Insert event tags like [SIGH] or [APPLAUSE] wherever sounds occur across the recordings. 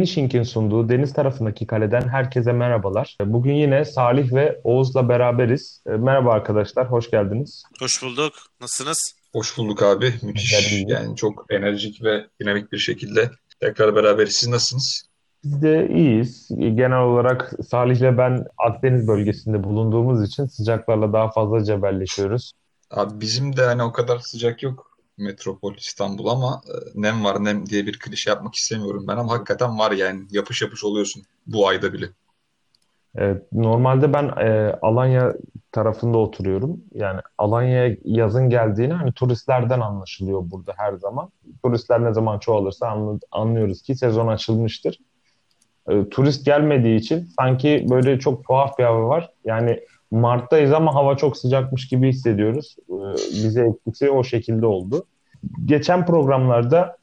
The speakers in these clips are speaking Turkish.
Finishing'in sunduğu deniz tarafındaki kaleden herkese merhabalar. Bugün yine Salih ve Oğuz'la beraberiz. E, merhaba arkadaşlar, hoş geldiniz. Hoş bulduk. Nasılsınız? Hoş bulduk abi. Müthiş. Yani çok enerjik ve dinamik bir şekilde tekrar beraberiz. Siz nasılsınız? Biz de iyiyiz. Genel olarak Salih'le ben Akdeniz bölgesinde bulunduğumuz için sıcaklarla daha fazla cebelleşiyoruz. Abi bizim de hani o kadar sıcak yok metropol İstanbul ama e, nem var nem diye bir klişe yapmak istemiyorum ben ama hakikaten var yani yapış yapış oluyorsun bu ayda bile. Evet, normalde ben e, Alanya tarafında oturuyorum. Yani Alanya'ya yazın geldiğini hani turistlerden anlaşılıyor burada her zaman. Turistler ne zaman çoğalırsa anlı- anlıyoruz ki sezon açılmıştır. E, turist gelmediği için sanki böyle çok tuhaf bir hava var. Yani Mart'tayız ama hava çok sıcakmış gibi hissediyoruz. E, bize etkisi o şekilde oldu. Geçen programlarda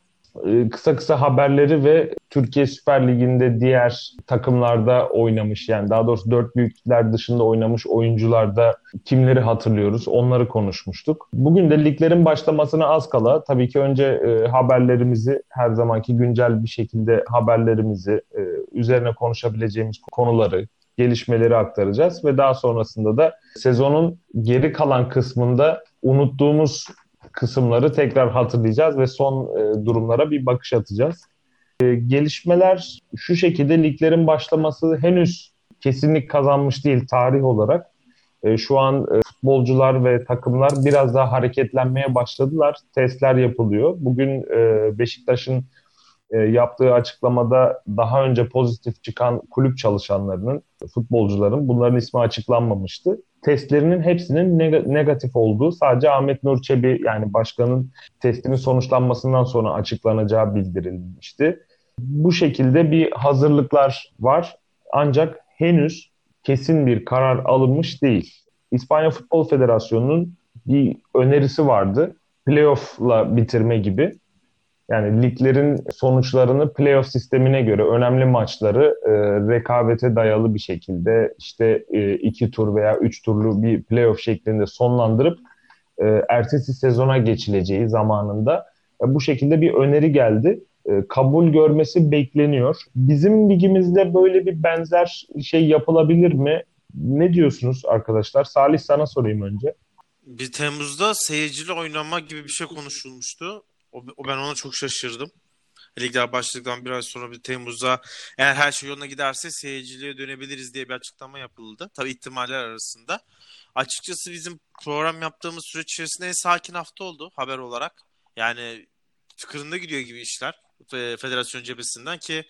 e, kısa kısa haberleri ve Türkiye Süper Ligi'nde diğer takımlarda oynamış yani daha doğrusu dört büyükler dışında oynamış oyuncularda kimleri hatırlıyoruz onları konuşmuştuk. Bugün de liglerin başlamasına az kala tabii ki önce e, haberlerimizi her zamanki güncel bir şekilde haberlerimizi e, üzerine konuşabileceğimiz konuları gelişmeleri aktaracağız ve daha sonrasında da sezonun geri kalan kısmında unuttuğumuz kısımları tekrar hatırlayacağız ve son e, durumlara bir bakış atacağız. E, gelişmeler şu şekilde liglerin başlaması henüz kesinlik kazanmış değil tarih olarak. E, şu an futbolcular ve takımlar biraz daha hareketlenmeye başladılar. Testler yapılıyor. Bugün Beşiktaş'ın e, yaptığı açıklamada daha önce pozitif çıkan kulüp çalışanlarının, futbolcuların bunların ismi açıklanmamıştı. Testlerinin hepsinin neg- negatif olduğu sadece Ahmet Nur Çebi yani başkanın testinin sonuçlanmasından sonra açıklanacağı bildirilmişti. Bu şekilde bir hazırlıklar var ancak henüz kesin bir karar alınmış değil. İspanya Futbol Federasyonu'nun bir önerisi vardı. Playoff'la bitirme gibi. Yani liglerin sonuçlarını playoff sistemine göre önemli maçları e, rekabete dayalı bir şekilde işte e, iki tur veya üç turlu bir playoff şeklinde sonlandırıp e, ertesi sezona geçileceği zamanında e, bu şekilde bir öneri geldi. E, kabul görmesi bekleniyor. Bizim ligimizde böyle bir benzer şey yapılabilir mi? Ne diyorsunuz arkadaşlar? Salih sana sorayım önce. Bir Temmuz'da seyircili oynama gibi bir şey konuşulmuştu. O, o ben ona çok şaşırdım. Ligler başladıktan bir ay sonra bir Temmuz'da eğer her şey yoluna giderse seyirciliğe dönebiliriz diye bir açıklama yapıldı. Tabii ihtimaller arasında. Açıkçası bizim program yaptığımız süreç içerisinde en sakin hafta oldu haber olarak. Yani tıkırında gidiyor gibi işler federasyon cephesinden ki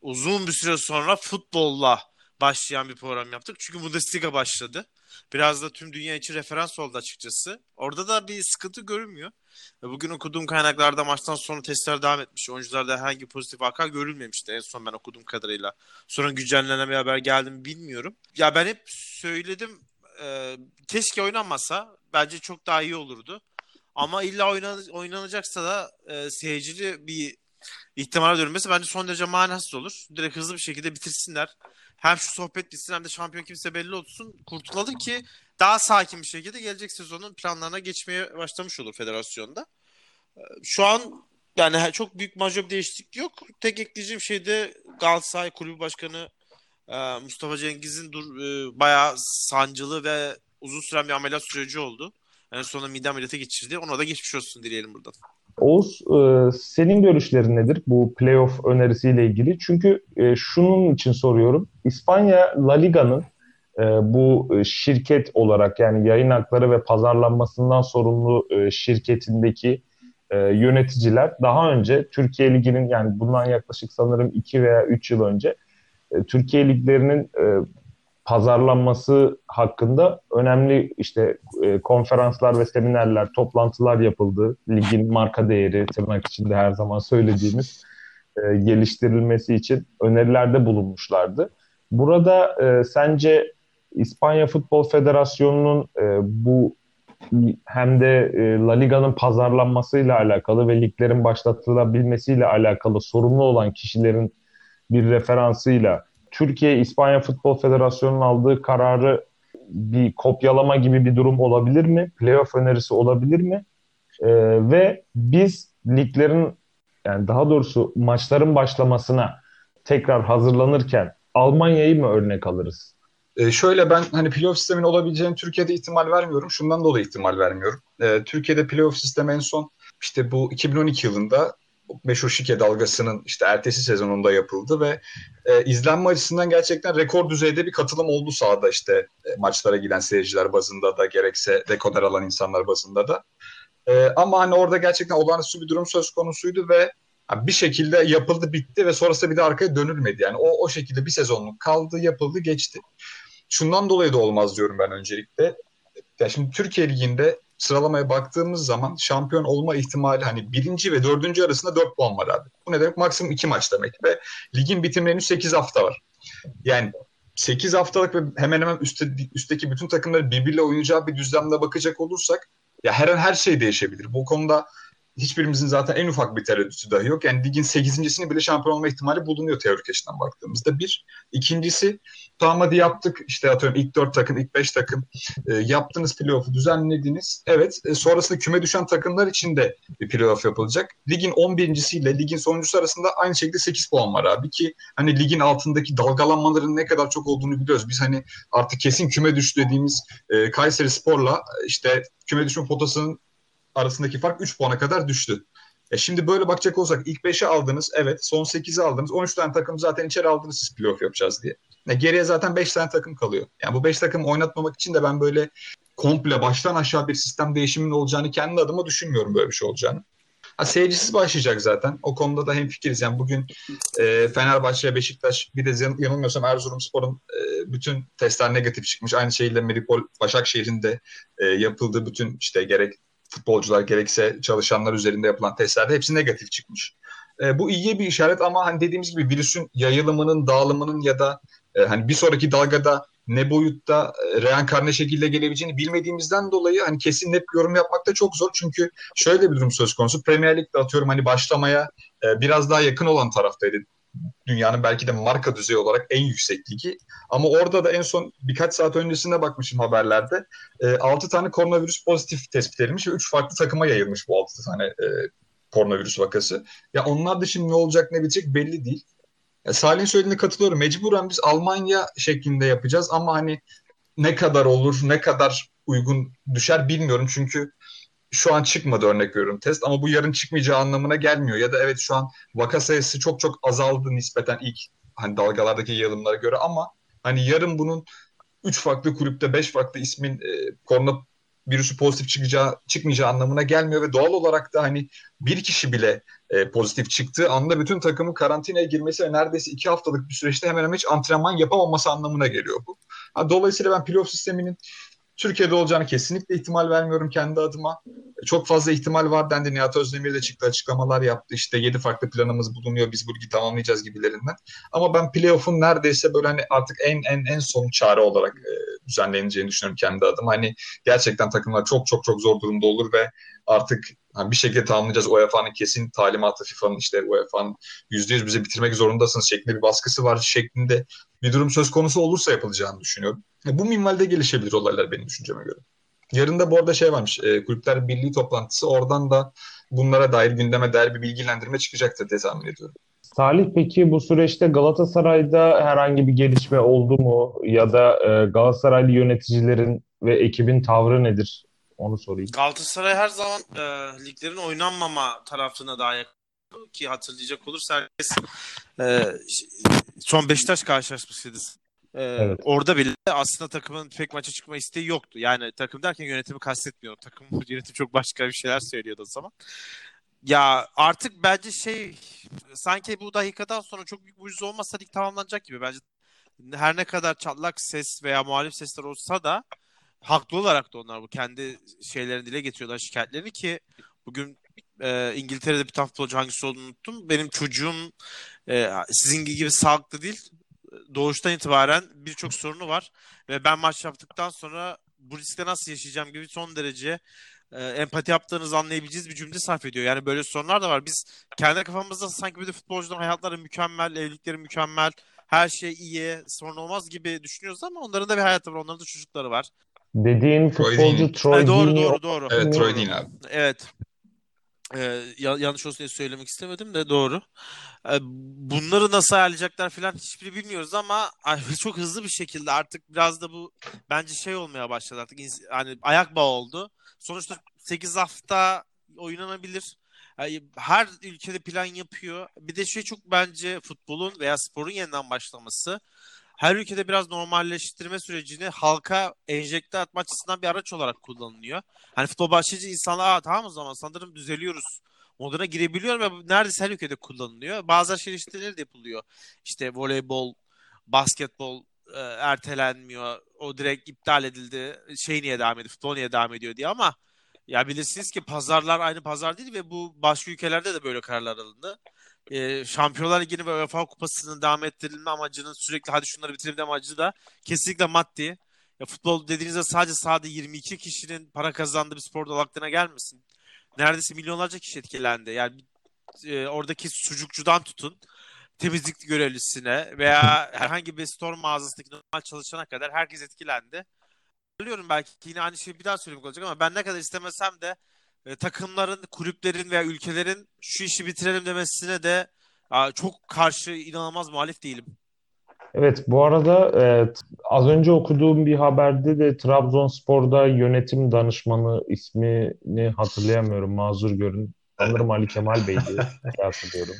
uzun bir süre sonra futbolla başlayan bir program yaptık. Çünkü Bundesliga başladı. Biraz da tüm dünya için referans oldu açıkçası. Orada da bir sıkıntı görünmüyor. Bugün okuduğum kaynaklarda maçtan sonra testler devam etmiş. Oyuncularda herhangi pozitif vaka görülmemişti en son ben okuduğum kadarıyla. Sonra güncellenen bir haber geldi mi bilmiyorum. Ya ben hep söyledim e, keşke oynanmasa bence çok daha iyi olurdu. Ama illa oynan, oynanacaksa da e, seyircili bir ihtimale dönmesi bence son derece manasız olur. Direkt hızlı bir şekilde bitirsinler hem şu sohbet bitsin hem de şampiyon kimse belli olsun kurtulalım ki daha sakin bir şekilde gelecek sezonun planlarına geçmeye başlamış olur federasyonda. Ee, şu an yani çok büyük majör bir değişiklik yok. Tek ekleyeceğim şey de Galatasaray Kulübü Başkanı e, Mustafa Cengiz'in dur, e, bayağı sancılı ve uzun süren bir ameliyat süreci oldu. En sonunda mide ameliyatı geçirdi. Ona da geçmiş olsun dileyelim buradan. Oğuz, e, senin görüşlerin nedir bu playoff önerisiyle ilgili? Çünkü e, şunun için soruyorum. İspanya La Liga'nın e, bu şirket olarak yani yayın hakları ve pazarlanmasından sorumlu şirketindeki yöneticiler daha önce Türkiye Ligi'nin yani bundan yaklaşık sanırım 2 veya 3 yıl önce Türkiye liglerinin pazarlanması hakkında önemli işte e, konferanslar ve seminerler, toplantılar yapıldı. Ligin marka değeri tırnak içinde her zaman söylediğimiz e, geliştirilmesi için önerilerde bulunmuşlardı. Burada e, sence İspanya Futbol Federasyonu'nun e, bu hem de e, La Liga'nın pazarlanmasıyla alakalı ve liglerin başlatılabilmesiyle alakalı sorumlu olan kişilerin bir referansıyla Türkiye İspanya Futbol Federasyonu'nun aldığı kararı bir kopyalama gibi bir durum olabilir mi? Playoff önerisi olabilir mi? Ee, ve biz liglerin yani daha doğrusu maçların başlamasına tekrar hazırlanırken Almanya'yı mı örnek alırız? E, şöyle ben hani playoff sistemin olabileceğini Türkiye'de ihtimal vermiyorum. Şundan dolayı ihtimal vermiyorum. E, Türkiye'de playoff sistemi en son işte bu 2012 yılında meşhur şike dalgasının işte ertesi sezonunda yapıldı ve e, izlenme açısından gerçekten rekor düzeyde bir katılım oldu sahada işte e, maçlara giden seyirciler bazında da gerekse dekoder alan insanlar bazında da. E, ama hani orada gerçekten olağanüstü bir durum söz konusuydu ve bir şekilde yapıldı bitti ve sonrasında bir de arkaya dönülmedi. Yani o, o şekilde bir sezonluk kaldı yapıldı geçti. Şundan dolayı da olmaz diyorum ben öncelikle. Ya şimdi Türkiye Ligi'nde sıralamaya baktığımız zaman şampiyon olma ihtimali hani birinci ve dördüncü arasında dört puan var abi. Bu ne demek? Maksimum iki maç demek ve ligin bitimine henüz sekiz hafta var. Yani 8 haftalık ve hemen hemen üstte, üstteki bütün takımları birbiriyle oynayacağı bir düzlemde bakacak olursak ya her an her şey değişebilir. Bu konuda hiçbirimizin zaten en ufak bir tereddütü dahi yok. Yani ligin 8.sini bile şampiyon olma ihtimali bulunuyor teorik açıdan baktığımızda. Bir. İkincisi tamam hadi yaptık işte atıyorum ilk 4 takım, ilk 5 takım e, yaptınız playoff'u düzenlediniz. Evet e, sonrasında küme düşen takımlar için de bir playoff yapılacak. Ligin 11.siyle ligin sonuncusu arasında aynı şekilde 8 puan var abi ki hani ligin altındaki dalgalanmaların ne kadar çok olduğunu biliyoruz. Biz hani artık kesin küme düştü dediğimiz e, Kayseri Spor'la işte küme düşme potasının arasındaki fark 3 puana kadar düştü. E şimdi böyle bakacak olsak ilk 5'e aldınız evet son 8'i aldınız 13 tane takım zaten içeri aldınız siz playoff yapacağız diye. E geriye zaten 5 tane takım kalıyor. Yani bu 5 takım oynatmamak için de ben böyle komple baştan aşağı bir sistem değişiminin olacağını kendi adıma düşünmüyorum böyle bir şey olacağını. Ha, seyircisiz başlayacak zaten. O konuda da hemfikiriz. Yani bugün e, Fenerbahçe, Beşiktaş bir de yanılmıyorsam Erzurumspor'un e, bütün testler negatif çıkmış. Aynı şekilde Medipol Başakşehir'in de e, yapıldığı bütün işte gerek futbolcular gerekse çalışanlar üzerinde yapılan testlerde hepsi negatif çıkmış. E, bu iyi bir işaret ama hani dediğimiz gibi virüsün yayılımının, dağılımının ya da e, hani bir sonraki dalgada ne boyutta e, reenkarne şekilde gelebileceğini bilmediğimizden dolayı hani kesin net yorum yapmak da çok zor. Çünkü şöyle bir durum söz konusu. Premier Lig'de atıyorum hani başlamaya e, biraz daha yakın olan taraftaydı dünyanın belki de marka düzeyi olarak en yüksek ligi. Ama orada da en son birkaç saat öncesinde bakmışım haberlerde. E, 6 tane koronavirüs pozitif tespit edilmiş ve 3 farklı takıma yayılmış bu 6 tane e, koronavirüs vakası. Ya onlar da şimdi ne olacak ne bitecek belli değil. Ya Salih'in söylediğine katılıyorum. Mecburen biz Almanya şeklinde yapacağız ama hani ne kadar olur, ne kadar uygun düşer bilmiyorum. Çünkü şu an çıkmadı örnek veriyorum test ama bu yarın çıkmayacağı anlamına gelmiyor. Ya da evet şu an vaka sayısı çok çok azaldı nispeten ilk hani dalgalardaki yayılımlara göre ama hani yarın bunun 3 farklı kulüpte 5 farklı ismin e, korona virüsü pozitif çıkacağı çıkmayacağı anlamına gelmiyor ve doğal olarak da hani bir kişi bile e, pozitif çıktığı anda bütün takımın karantinaya girmesi ve neredeyse iki haftalık bir süreçte hemen hemen hiç antrenman yapamaması anlamına geliyor bu. Dolayısıyla ben playoff sisteminin Türkiye'de olacağını kesinlikle ihtimal vermiyorum kendi adıma. Çok fazla ihtimal var dendi. Nihat Özdemir de çıktı açıklamalar yaptı. İşte 7 farklı planımız bulunuyor. Biz bu ligi tamamlayacağız gibilerinden. Ama ben playoff'un neredeyse böyle hani artık en en en son çare olarak e, düzenleneceğini düşünüyorum kendi adıma. Hani gerçekten takımlar çok çok çok zor durumda olur ve artık hani bir şekilde tamamlayacağız. UEFA'nın kesin talimatı FIFA'nın işte UEFA'nın %100 bize bitirmek zorundasınız şeklinde bir baskısı var şeklinde bir durum söz konusu olursa yapılacağını düşünüyorum. Bu minvalde gelişebilir olaylar benim düşünceme göre. Yarın da bu arada şey varmış, e, Kulüpler Birliği toplantısı. Oradan da bunlara dair gündeme dair bir bilgilendirme çıkacaktır diye tahmin ediyorum. Salih peki bu süreçte Galatasaray'da herhangi bir gelişme oldu mu? Ya da e, Galatasaraylı yöneticilerin ve ekibin tavrı nedir? Onu sorayım. Galatasaray her zaman e, liglerin oynanmama tarafına daha yakın ki hatırlayacak olursa herkes e, son Beşiktaş karşılaşmasıydı ee, evet. Orada bile aslında takımın pek maça çıkma isteği yoktu. Yani takım derken yönetimi kastetmiyorum. Takım yönetim çok başka bir şeyler söylüyordu o zaman. Ya artık bence şey sanki bu dakikadan sonra çok büyük mucize olmasa lig tamamlanacak gibi. Bence her ne kadar çatlak ses veya muhalif sesler olsa da haklı olarak da onlar bu kendi şeylerini dile getiriyorlar şikayetlerini ki bugün e, İngiltere'de bir futbolcu hangisi olduğunu unuttum. Benim çocuğum e, sizin gibi sağlıklı değil doğuştan itibaren birçok sorunu var ve ben maç yaptıktan sonra bu riskte nasıl yaşayacağım gibi son derece e, empati yaptığınızı anlayabileceğiz bir cümle sarf ediyor. Yani böyle sorunlar da var. Biz kendi kafamızda sanki bir de futbolcuların hayatları mükemmel, evlilikleri mükemmel, her şey iyi, sorun olmaz gibi düşünüyoruz ama onların da bir hayatı var, onların da çocukları var. Dediğin futbolcu Troy Deeney. Doğru doğru doğru. Evet Troy Deeney abi. Evet. Ee, yanlış olsun diye söylemek istemedim de doğru. Ee, bunları nasıl ayarlayacaklar falan hiçbiri bilmiyoruz ama [LAUGHS] çok hızlı bir şekilde artık biraz da bu bence şey olmaya başladı artık. Hani ayak bağı oldu. Sonuçta 8 hafta oynanabilir. Yani her ülkede plan yapıyor. Bir de şey çok bence futbolun veya sporun yeniden başlaması her ülkede biraz normalleştirme sürecini halka enjekte atma açısından bir araç olarak kullanılıyor. Hani futbol başlayınca insanlar tamam o zaman sanırım düzeliyoruz moduna girebiliyor ve neredeyse her ülkede kullanılıyor. Bazı eleştirileri de yapılıyor. İşte voleybol, basketbol e, ertelenmiyor. O direkt iptal edildi. Şey niye devam ediyor? Futbol niye devam ediyor diye ama ya bilirsiniz ki pazarlar aynı pazar değil ve bu başka ülkelerde de böyle kararlar alındı e, Şampiyonlar Ligi'ni ve UEFA Kupası'nın devam ettirilme amacının sürekli hadi şunları bitirelim amacı da kesinlikle maddi. Ya futbol dediğinizde sadece sahada 22 kişinin para kazandığı bir spor dal aklına gelmesin. Neredeyse milyonlarca kişi etkilendi. Yani e, oradaki sucukçudan tutun temizlik görevlisine veya [LAUGHS] herhangi bir store mağazasındaki normal çalışana kadar herkes etkilendi. Biliyorum belki yine aynı şeyi bir daha söylemek olacak ama ben ne kadar istemesem de e, takımların, kulüplerin veya ülkelerin şu işi bitirelim demesine de çok karşı inanılmaz muhalif değilim. Evet bu arada e, az önce okuduğum bir haberde de Trabzonspor'da yönetim danışmanı ismini hatırlayamıyorum mazur görün. Sanırım Ali Kemal Bey'di [LAUGHS] hatırlıyorum.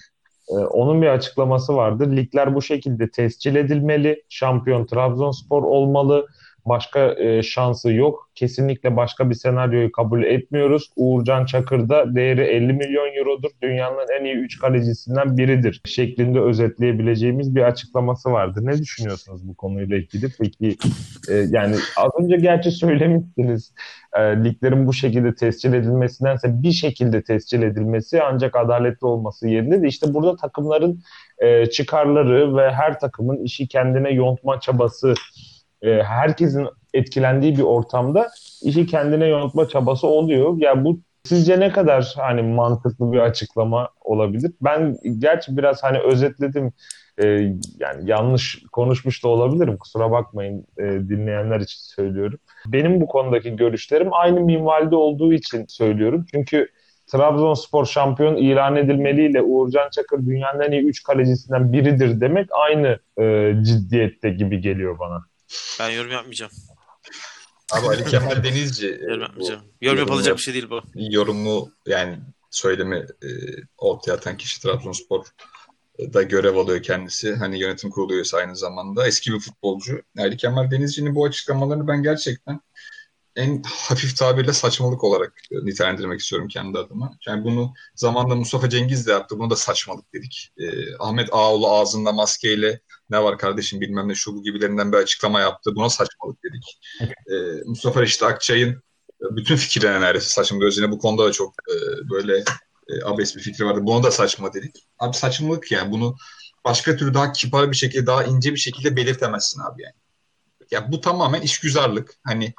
E, onun bir açıklaması vardı. Ligler bu şekilde tescil edilmeli. Şampiyon Trabzonspor olmalı. Başka e, şansı yok. Kesinlikle başka bir senaryoyu kabul etmiyoruz. Uğurcan Çakır da değeri 50 milyon eurodur. Dünyanın en iyi 3 kalecisinden biridir. Şeklinde özetleyebileceğimiz bir açıklaması vardı. Ne düşünüyorsunuz bu konuyla ilgili? Peki e, yani az önce gerçi söylemiştiniz. E, liglerin bu şekilde tescil edilmesindense bir şekilde tescil edilmesi ancak adaletli olması yerinde de işte burada takımların e, çıkarları ve her takımın işi kendine yontma çabası e, herkesin etkilendiği bir ortamda işi kendine yontma çabası oluyor. Ya yani bu sizce ne kadar hani mantıklı bir açıklama olabilir? Ben gerçi biraz hani özetledim. E, yani yanlış konuşmuş da olabilirim. Kusura bakmayın e, dinleyenler için söylüyorum. Benim bu konudaki görüşlerim aynı minvalde olduğu için söylüyorum. Çünkü Trabzonspor şampiyon ilan edilmeliyle Uğurcan Çakır dünyanın en iyi 3 kalecisinden biridir demek aynı e, ciddiyette gibi geliyor bana. Ben yorum yapmayacağım. Abi Ali Kemal [LAUGHS] Denizci. yorum yapmayacağım. Yorum yapılacak bir şey değil bu. Yorumu yani söylemi e, ortaya atan kişi Trabzonspor da görev alıyor kendisi. Hani yönetim kurulu üyesi aynı zamanda. Eski bir futbolcu. Ali Kemal Denizci'nin bu açıklamalarını ben gerçekten en hafif tabirle saçmalık olarak nitelendirmek istiyorum kendi adıma. Yani bunu zamanında Mustafa Cengiz de yaptı. Bunu da saçmalık dedik. Ee, Ahmet Ağoğlu ağzında maskeyle ne var kardeşim bilmem ne şu bu gibilerinden bir açıklama yaptı. Buna saçmalık dedik. Ee, Mustafa Reşit Akçay'ın bütün fikirlerine neredeyse saçma gözüne bu konuda da çok e, böyle e, abes bir fikri vardı. Buna da saçma dedik. Abi saçmalık yani bunu başka türlü daha kibar bir şekilde daha ince bir şekilde belirtemezsin abi yani. Ya bu tamamen işgüzarlık. Hani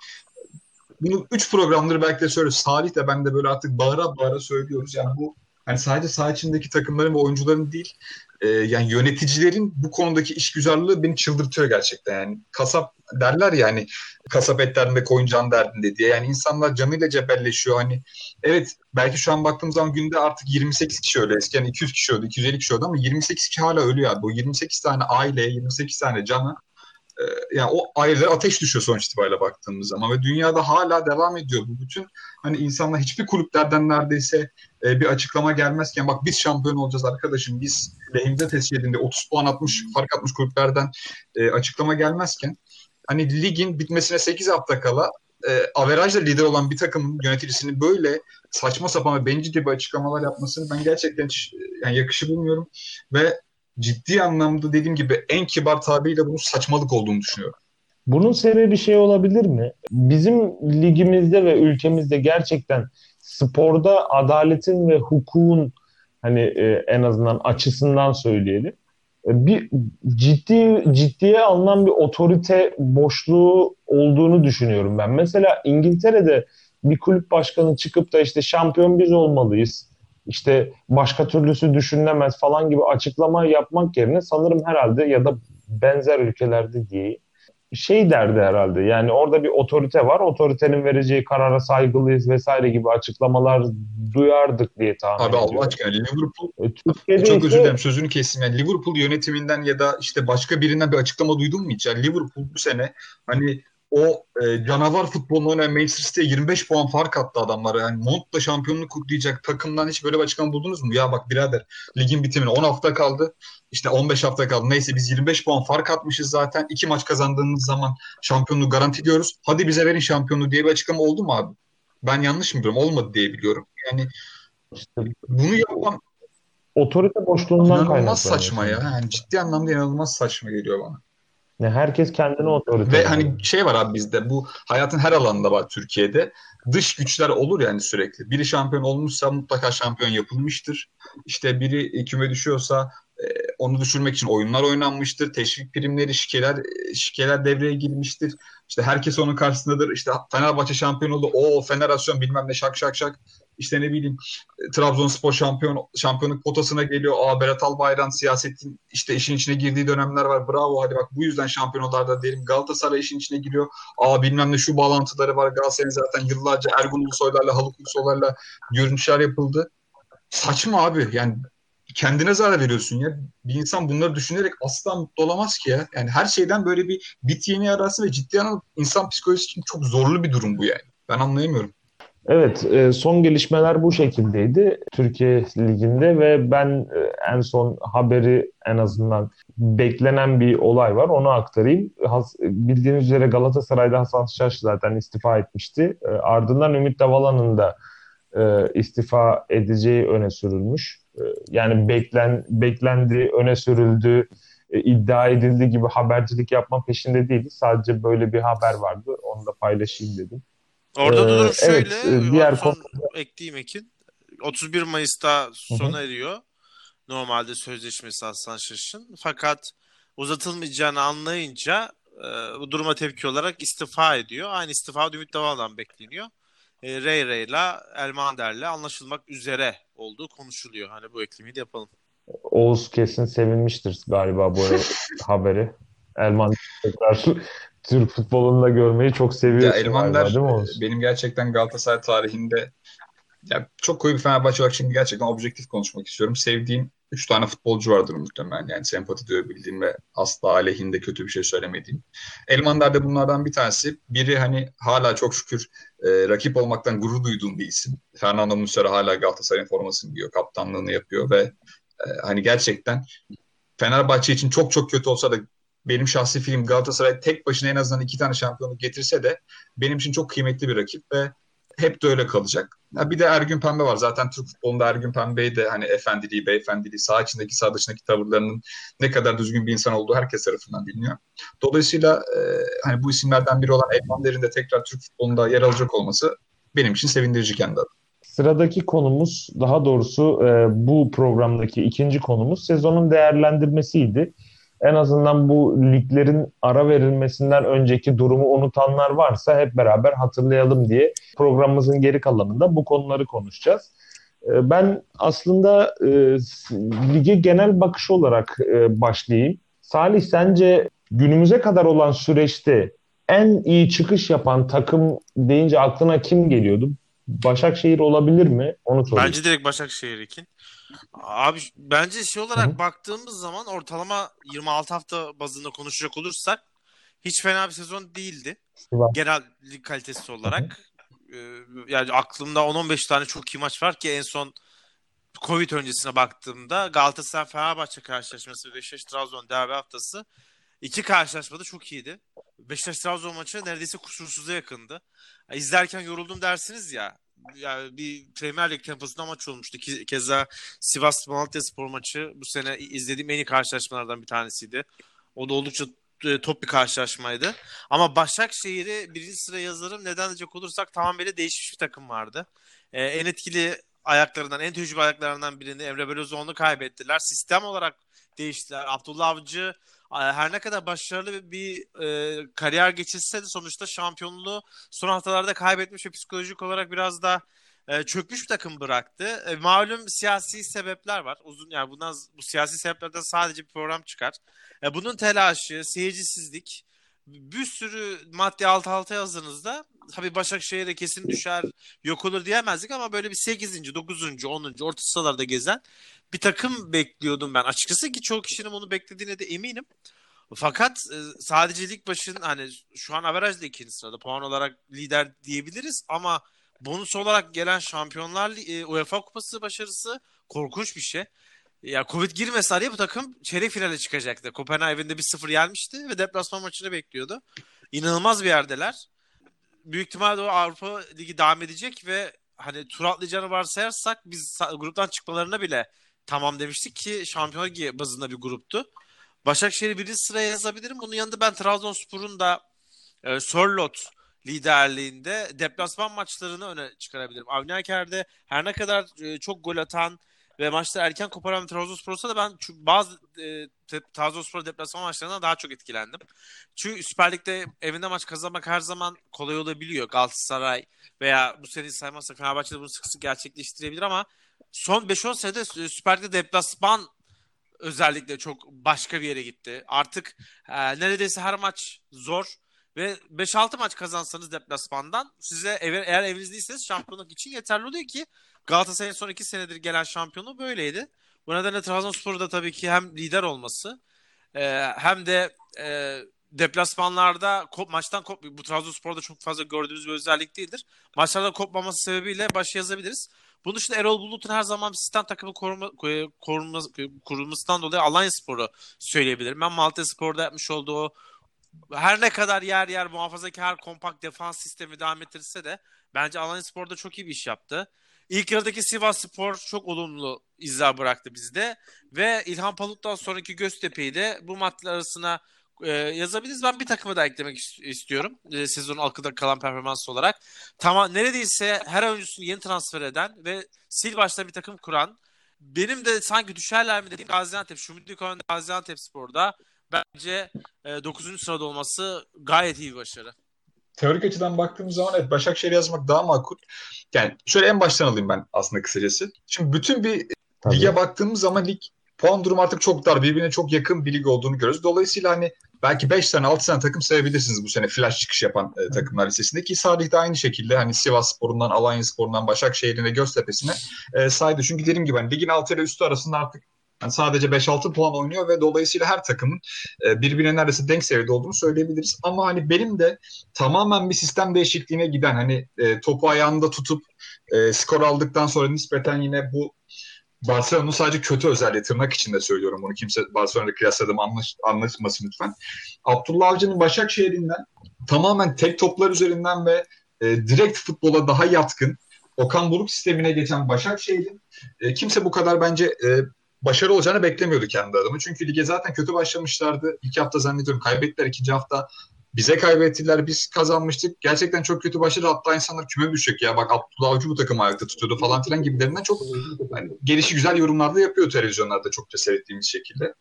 bunu üç programları belki de söylüyoruz. Salih de ben de böyle artık bağıra bağıra söylüyoruz. Yani bu hani sadece saha içindeki takımların ve oyuncuların değil e, yani yöneticilerin bu konudaki işgüzarlığı beni çıldırtıyor gerçekten. Yani kasap derler ya hani kasap et derdinde koyun can derdinde diye. Yani insanlar canıyla cebelleşiyor. Hani evet belki şu an baktığım zaman günde artık 28 kişi ölüyor. Eskiden 200 kişi öldü, 250 kişi öldü ama 28 kişi hala ölüyor abi. Bu 28 tane aile, 28 tane cana e, yani o ailelere ateş düşüyor sonuç itibariyle baktığımız zaman ve dünyada hala devam ediyor bu bütün hani insanlar hiçbir kulüplerden neredeyse e, bir açıklama gelmezken bak biz şampiyon olacağız arkadaşım biz lehimize tescil edildi 30 puan atmış fark atmış kulüplerden e, açıklama gelmezken hani ligin bitmesine 8 hafta kala e, averajla lider olan bir takımın yöneticisinin böyle saçma sapan ve bencilce bir açıklamalar yapmasını ben gerçekten hiç, yani yakışı bulmuyorum ve ciddi anlamda dediğim gibi en kibar tabiriyle bunun saçmalık olduğunu düşünüyorum. Bunun sebebi şey olabilir mi? Bizim ligimizde ve ülkemizde gerçekten sporda adaletin ve hukukun hani e, en azından açısından söyleyelim e, bir ciddi ciddiye alınan bir otorite boşluğu olduğunu düşünüyorum ben. Mesela İngiltere'de bir kulüp başkanı çıkıp da işte şampiyon biz olmalıyız işte başka türlüsü düşünülemez falan gibi açıklama yapmak yerine sanırım herhalde ya da benzer ülkelerde diye şey derdi herhalde. Yani orada bir otorite var. Otoritenin vereceği karara saygılıyız vesaire gibi açıklamalar duyardık diye tahmin Abi ediyorum. Allah aşkına Liverpool E, Türkiye'de çok ise- özür dilerim sözünü kestim. Yani Liverpool yönetiminden ya da işte başka birinden bir açıklama duydun mu hiç? Yani Liverpool bu sene hani o e, canavar futbolunu oynayan Manchester City'ye 25 puan fark attı adamlara. Yani Mont'la şampiyonluk kutlayacak takımdan hiç böyle bir açıklama buldunuz mu? Ya bak birader ligin bitimine 10 hafta kaldı. İşte 15 hafta kaldı. Neyse biz 25 puan fark atmışız zaten. İki maç kazandığımız zaman şampiyonluğu garanti diyoruz. Hadi bize verin şampiyonluğu diye bir açıklama oldu mu abi? Ben yanlış mı biliyorum? Olmadı diye biliyorum. Yani işte bunu yapan otorite boşluğundan İnanılmaz kaynaklanıyor. saçma ya. Yani ciddi anlamda inanılmaz saçma geliyor bana. Yani herkes kendine otorite. Ve hani şey var abi bizde bu hayatın her alanında var Türkiye'de. Dış güçler olur yani sürekli. Biri şampiyon olmuşsa mutlaka şampiyon yapılmıştır. İşte biri küme düşüyorsa e, onu düşürmek için oyunlar oynanmıştır. Teşvik primleri, şikeler e, şikeler devreye girmiştir. İşte herkes onun karşısındadır. İşte Fenerbahçe şampiyon oldu. O Fenerasyon bilmem ne şak şak şak. İşte ne bileyim Trabzonspor şampiyon şampiyonluk potasına geliyor. Aa Berat Albayrak siyasetin işte işin içine girdiği dönemler var. Bravo hadi bak bu yüzden şampiyonlarda diyelim. Galatasaray işin içine giriyor. Aa bilmem ne şu bağlantıları var. Galatasaray'ın zaten yıllarca Ergun Ulusoylarla, Haluk Ulusoylarla görünüşler yapıldı. Saçma abi. Yani kendine zarar veriyorsun ya. Bir insan bunları düşünerek asla mutlu olamaz ki ya. Yani her şeyden böyle bir bit yeni arası ve ciddi anlamda insan psikolojisi için çok zorlu bir durum bu yani. Ben anlayamıyorum. Evet, e, son gelişmeler bu şekildeydi Türkiye Ligi'nde ve ben e, en son haberi en azından beklenen bir olay var. Onu aktarayım. Bildiğiniz üzere Galatasaray'da Hasan Şaş zaten istifa etmişti. E, ardından Ümit Davala'nın da istifa edeceği öne sürülmüş. Yani beklen beklendi, öne sürüldü, iddia edildi gibi habercilik yapma peşinde değiliz. Sadece böyle bir haber vardı. Onu da paylaşayım dedim. Orada da Ee, durum şöyle. evet, diğer son ekleyeyim Ekin. 31 Mayıs'ta sona eriyor. Normalde sözleşmesi Hasan Şaş'ın. Fakat uzatılmayacağını anlayınca e, bu duruma tepki olarak istifa ediyor. Aynı istifa Ümit Davala'dan bekleniyor. E, Ray Ray'la Elmander'le anlaşılmak üzere olduğu konuşuluyor. Hani bu eklemeyi de yapalım. Oğuz kesin sevinmiştir galiba bu [LAUGHS] haberi. Elman tekrar Türk futbolunda görmeyi çok seviyor. Ya Elmander Oğuz? benim gerçekten Galatasaray tarihinde ya çok koyu bir Fenerbahçe olarak şimdi gerçekten objektif konuşmak istiyorum. Sevdiğim 3 tane futbolcu vardır muhtemelen. Yani sempati duyabildiğim ve asla aleyhinde kötü bir şey söylemediğim. Elmander de bunlardan bir tanesi. Biri hani hala çok şükür e, rakip olmaktan gurur duyduğum bir isim. Fernando Muslera hala Galatasaray'ın formasını giyiyor. Kaptanlığını yapıyor ve e, hani gerçekten Fenerbahçe için çok çok kötü olsa da benim şahsi film Galatasaray tek başına en azından iki tane şampiyonluk getirse de benim için çok kıymetli bir rakip ve hep de öyle kalacak. Ya bir de Ergün Pembe var. Zaten Türk futbolunda Ergün Pembe'yi de hani efendiliği, beyefendiliği, sağ içindeki, sağ dışındaki tavırlarının ne kadar düzgün bir insan olduğu herkes tarafından biliniyor. Dolayısıyla e, hani bu isimlerden biri olan Elmander'in de tekrar Türk futbolunda yer alacak olması benim için sevindirici kendi adım. Sıradaki konumuz, daha doğrusu e, bu programdaki ikinci konumuz sezonun değerlendirmesiydi. En azından bu liglerin ara verilmesinden önceki durumu unutanlar varsa hep beraber hatırlayalım diye programımızın geri kalanında bu konuları konuşacağız. E, ben aslında e, lige genel bakış olarak e, başlayayım. Salih sence günümüze kadar olan süreçte en iyi çıkış yapan takım deyince aklına kim geliyordu? Başakşehir olabilir mi? Onu sorayım. Bence direkt Başakşehir Ekin. Abi bence şey olarak Hı-hı. baktığımız zaman ortalama 26 hafta bazında konuşacak olursak hiç fena bir sezon değildi. Hı-hı. Genel lig kalitesi olarak. Ee, yani aklımda 10-15 tane çok iyi maç var ki en son Covid öncesine baktığımda Galatasaray Fenerbahçe karşılaşması ve Beşiktaş Trabzon derbi haftası iki karşılaşmada çok iyiydi. Beşiktaş Trabzon maçı neredeyse kusursuza yakındı. İzlerken yoruldum dersiniz ya yani bir Premier Lig temposunda maç olmuştu. Keza Sivas Malatya Spor maçı bu sene izlediğim en iyi karşılaşmalardan bir tanesiydi. O da oldukça top bir karşılaşmaydı. Ama Başakşehir'i birinci sıra yazarım. Neden diyecek olursak tamamıyla değişmiş bir takım vardı. Ee, en etkili ayaklarından, en tecrübe ayaklarından birini Emre Belözoğlu'nu kaybettiler. Sistem olarak değiştiler. Abdullah Avcı her ne kadar başarılı bir e, kariyer geçirse de sonuçta şampiyonluğu son haftalarda kaybetmiş ve psikolojik olarak biraz da e, çökmüş bir takım bıraktı. E, malum siyasi sebepler var. Uzun yani bundan bu siyasi sebeplerden sadece bir program çıkar. E, bunun telaşı, seyircisizlik bir sürü maddi altı altı yazdığınızda tabii Başakşehir'e kesin düşer yok olur diyemezdik ama böyle bir 8. 9. 10. orta sıralarda gezen bir takım bekliyordum ben açıkçası ki çoğu kişinin bunu beklediğine de eminim. Fakat e, sadece lig başın hani şu an averajda ikinci sırada puan olarak lider diyebiliriz ama bonus olarak gelen Şampiyonlar e, UEFA Kupası başarısı korkunç bir şey. Ya Covid girmese araya bu takım çeyrek finale çıkacaktı. Kopenhag evinde bir sıfır gelmişti ve deplasman maçını bekliyordu. İnanılmaz bir yerdeler. Büyük ihtimalle o Avrupa Ligi devam edecek ve hani tur atlayacağını varsayarsak biz gruptan çıkmalarına bile tamam demiştik ki Şampiyonlar Ligi bazında bir gruptu. Başakşehir'i birinci sıraya yazabilirim. Bunun yanında ben Trabzonspor'un da e, Sörlot liderliğinde deplasman maçlarını öne çıkarabilirim. Avni Aker'de her ne kadar e, çok gol atan ve maçta erken koparan Trabzonspor olsa da ben bazı e, Trabzonspor deplasman maçlarından daha çok etkilendim. Çünkü Süper Lig'de evinde maç kazanmak her zaman kolay olabiliyor. Galatasaray veya bu sene saymazsak Fenerbahçe de bunu sık sık gerçekleştirebilir ama son 5-10 senede Süper Lig'de deplasman özellikle çok başka bir yere gitti. Artık e, neredeyse her maç zor ve 5-6 maç kazansanız deplasmandan size eğer evinizdeyseniz şampiyonluk için yeterli oluyor ki Galatasaray'ın son 2 senedir gelen şampiyonu böyleydi. Bu nedenle Trabzonspor'da tabii ki hem lider olması e, hem de e, deplasmanlarda kop, maçtan kop, bu Trabzonspor'da çok fazla gördüğümüz bir özellik değildir. Maçlarda kopmaması sebebiyle baş yazabiliriz. Bunun dışında Erol Bulut'un her zaman sistem takımı koruma, korunma, kurulmasından dolayı Alanya Spor'u söyleyebilirim. Ben Malatya Spor'da yapmış olduğu her ne kadar yer yer muhafazakar kompakt defans sistemi devam ettirse de bence Alanya Spor'da çok iyi bir iş yaptı. İlk yarıdaki Sivas Spor çok olumlu izler bıraktı bizde ve İlhan Palut'tan sonraki Göztepe'yi de bu maçlar arasına e, yazabiliriz. Ben bir takımı da eklemek istiyorum. E, sezonun alkıda kalan performans olarak. Tamam neredeyse her oyuncusunu yeni transfer eden ve sil başta bir takım kuran benim de sanki düşerler mi dediğim Gaziantep, Şumidiko'nun Gaziantep Spor'da bence e, 9. sırada olması gayet iyi bir başarı. Teorik açıdan baktığımız zaman evet Başakşehir yazmak daha makul. Yani şöyle en baştan alayım ben aslında kısacası. Şimdi bütün bir Tabii. lige baktığımız zaman lig puan durumu artık çok dar. Birbirine çok yakın bir lig olduğunu görüyoruz. Dolayısıyla hani belki 5 tane 6 tane takım sayabilirsiniz bu sene flash çıkış yapan e, takımlar listesinde ki Salih de aynı şekilde hani Sivas Spor'undan, Alanya Spor'undan, Başakşehir'in ve Göztepe'sine e, saydı. Çünkü dediğim gibi hani ligin altı ile üstü arasında artık yani sadece 5-6 puan oynuyor ve dolayısıyla her takımın e, birbirine neredeyse denk seviyede olduğunu söyleyebiliriz. Ama hani benim de tamamen bir sistem değişikliğine giden hani e, topu ayağında tutup e, skor aldıktan sonra nispeten yine bu Barcelona'nın sadece kötü özelliği tırnak içinde söylüyorum bunu. Kimse Barcelona'da kıyasladım anlaş, anlaşmasın lütfen. Abdullah Avcı'nın Başakşehir'inden tamamen tek toplar üzerinden ve e, direkt futbola daha yatkın Okan Buruk sistemine geçen Başakşehir'in e, kimse bu kadar bence e, başarı olacağını beklemiyordu kendi adamı. Çünkü lige zaten kötü başlamışlardı. İlk hafta zannediyorum kaybettiler. ikinci hafta bize kaybettiler. Biz kazanmıştık. Gerçekten çok kötü başladı. Hatta insanlar küme düşecek ya. Bak Abdullah Avcı bu takımı ayakta tutuyordu falan filan gibilerinden çok yani, gelişi güzel yorumlarda yapıyor televizyonlarda çokça seyrettiğimiz şekilde.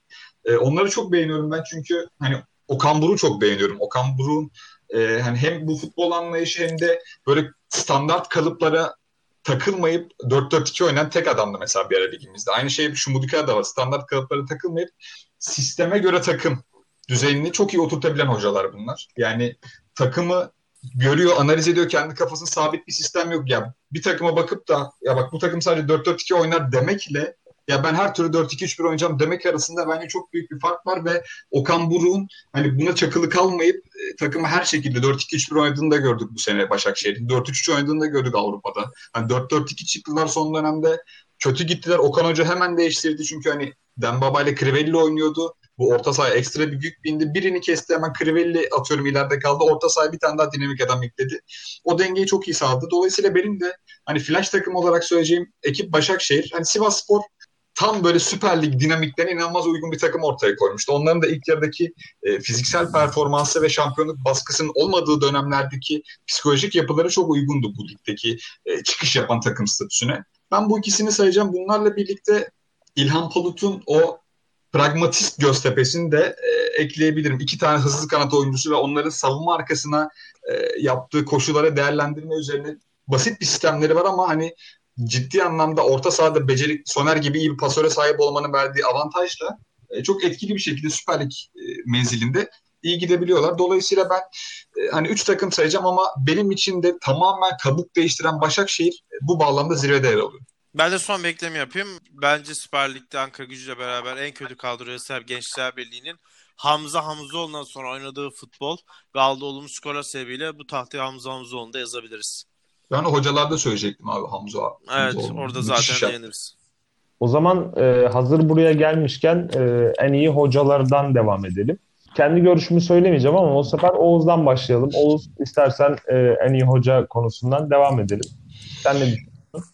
Ee, onları çok beğeniyorum ben çünkü hani Okan Buruk'u çok beğeniyorum. Okan Buruk'un e, hani hem bu futbol anlayışı hem de böyle standart kalıplara takılmayıp 4-4-2 oynayan tek adamdı mesela bir ara ligimizde. Aynı şey şu Mudika da var. Standart kalıplara takılmayıp sisteme göre takım düzenini çok iyi oturtabilen hocalar bunlar. Yani takımı görüyor, analiz ediyor, kendi kafasında sabit bir sistem yok. Ya bir takıma bakıp da ya bak bu takım sadece 4-4-2 oynar demekle ya ben her türlü 4-2-3-1 oynayacağım demek arasında bence çok büyük bir fark var ve Okan Buruk'un hani buna çakılı kalmayıp e, takımı her şekilde 4-2-3-1 oynadığını da gördük bu sene Başakşehir'in. 4-3-3 oynadığını da gördük Avrupa'da. Hani 4-4-2 çıktılar son dönemde. Kötü gittiler. Okan Hoca hemen değiştirdi çünkü hani Dembaba ile Crivelli oynuyordu. Bu orta saha ekstra bir yük bindi. Birini kesti hemen Crivelli atıyorum ileride kaldı. Orta saha bir tane daha dinamik adam ekledi. O dengeyi çok iyi sağladı. Dolayısıyla benim de hani flash takım olarak söyleyeceğim ekip Başakşehir. Hani Sivas Spor tam böyle Süper Lig dinamiklerine inanılmaz uygun bir takım ortaya koymuştu. Onların da ilk yarıdaki e, fiziksel performansı ve şampiyonluk baskısının olmadığı dönemlerdeki psikolojik yapıları çok uygundu bu ligdeki e, çıkış yapan takım statüsüne. Ben bu ikisini sayacağım. Bunlarla birlikte İlhan Palut'un o pragmatist Göztepe'sini de e, ekleyebilirim. İki tane hızlı kanat oyuncusu ve onların savunma arkasına e, yaptığı koşulara değerlendirme üzerine basit bir sistemleri var ama hani ciddi anlamda orta sahada becerikli Soner gibi iyi bir pasöre sahip olmanın verdiği avantajla e, çok etkili bir şekilde Süper Lig e, menzilinde iyi gidebiliyorlar. Dolayısıyla ben e, hani 3 takım sayacağım ama benim için de tamamen kabuk değiştiren Başakşehir e, bu bağlamda zirvede yer alıyor. Ben de son bekleme yapayım. Bence Süper Lig'de Ankara gücüyle beraber en kötü kadroya sahip Gençler Birliği'nin Hamza Hamzoğlu'ndan sonra oynadığı futbol ve aldığı olumlu skorlar sebebiyle bu tahtaya Hamza Hamzoğlu'nu da yazabiliriz. Ben hocalarda söyleyecektim abi Hamza. Evet Hamzoğlu. orada Müthiş zaten ya. değiniriz. O zaman e, hazır buraya gelmişken e, en iyi hocalardan devam edelim. Kendi görüşümü söylemeyeceğim ama o sefer Oğuz'dan başlayalım. Oğuz istersen e, en iyi hoca konusundan devam edelim. Sen ne düşünüyorsun?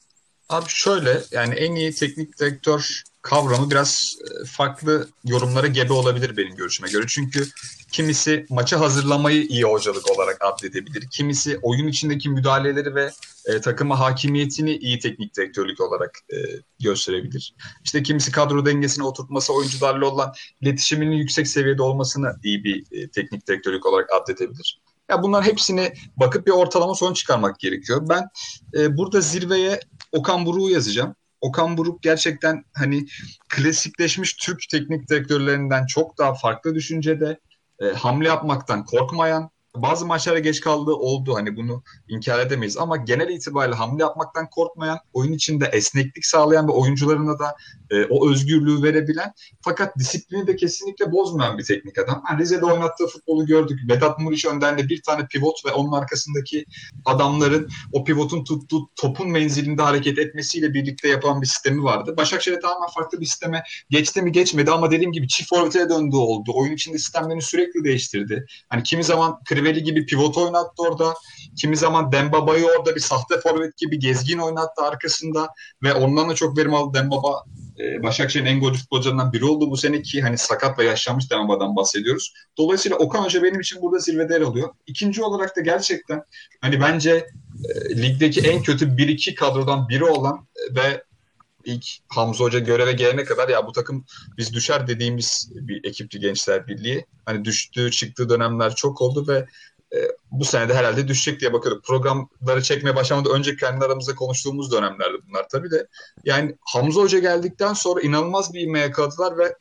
Abi şöyle yani en iyi teknik direktör kavramı biraz e, farklı yorumlara gebe olabilir benim görüşüme göre. Çünkü kimisi maça hazırlamayı iyi hocalık olarak addedebilir. Kimisi oyun içindeki müdahaleleri ve e, takıma hakimiyetini iyi teknik direktörlük olarak e, gösterebilir. İşte kimisi kadro dengesini oturtması, oyuncularla olan iletişiminin yüksek seviyede olmasını iyi bir e, teknik direktörlük olarak addedebilir. Ya bunların hepsini bakıp bir ortalama sonuç çıkarmak gerekiyor. Ben e, burada zirveye Okan Buruk'u yazacağım. Okan Buruk gerçekten hani klasikleşmiş Türk teknik direktörlerinden çok daha farklı düşüncede, e, hamle yapmaktan korkmayan, bazı maçlara geç kaldığı oldu hani bunu inkar edemeyiz ama genel itibariyle hamle yapmaktan korkmayan, oyun içinde esneklik sağlayan ve oyuncularına da e, o özgürlüğü verebilen fakat disiplini de kesinlikle bozmayan bir teknik adam. Yani Rize'de oynattığı futbolu gördük. Vedat Muriç önderinde bir tane pivot ve onun arkasındaki adamların o pivotun tuttuğu topun menzilinde hareket etmesiyle birlikte yapan bir sistemi vardı. Başakşehir'e tamamen farklı bir sisteme geçti mi geçmedi ama dediğim gibi çift forvete döndüğü oldu. Oyun içinde sistemlerini sürekli değiştirdi. Hani kimi zaman Kriveli gibi pivot oynattı orada. Kimi zaman Dembaba'yı orada bir sahte forvet gibi gezgin oynattı arkasında ve ondan da çok verim aldı Dembaba. e, Başakşehir'in en golcü futbolcularından biri oldu bu sene ki hani sakat ve yaşlanmış Dembaba'dan bahsediyoruz. Dolayısıyla Okan Hoca benim için burada zirvede yer alıyor. İkinci olarak da gerçekten hani bence e, ligdeki en kötü 1-2 kadrodan biri olan e, ve ilk Hamza Hoca göreve gelene kadar ya bu takım biz düşer dediğimiz bir ekipti Gençler Birliği. Hani düştüğü çıktığı dönemler çok oldu ve e, bu sene de herhalde düşecek diye bakıyorduk. Programları çekmeye başlamadan önce kendi aramızda konuştuğumuz dönemlerdi bunlar tabii de. Yani Hamza Hoca geldikten sonra inanılmaz bir ivme yakaladılar ve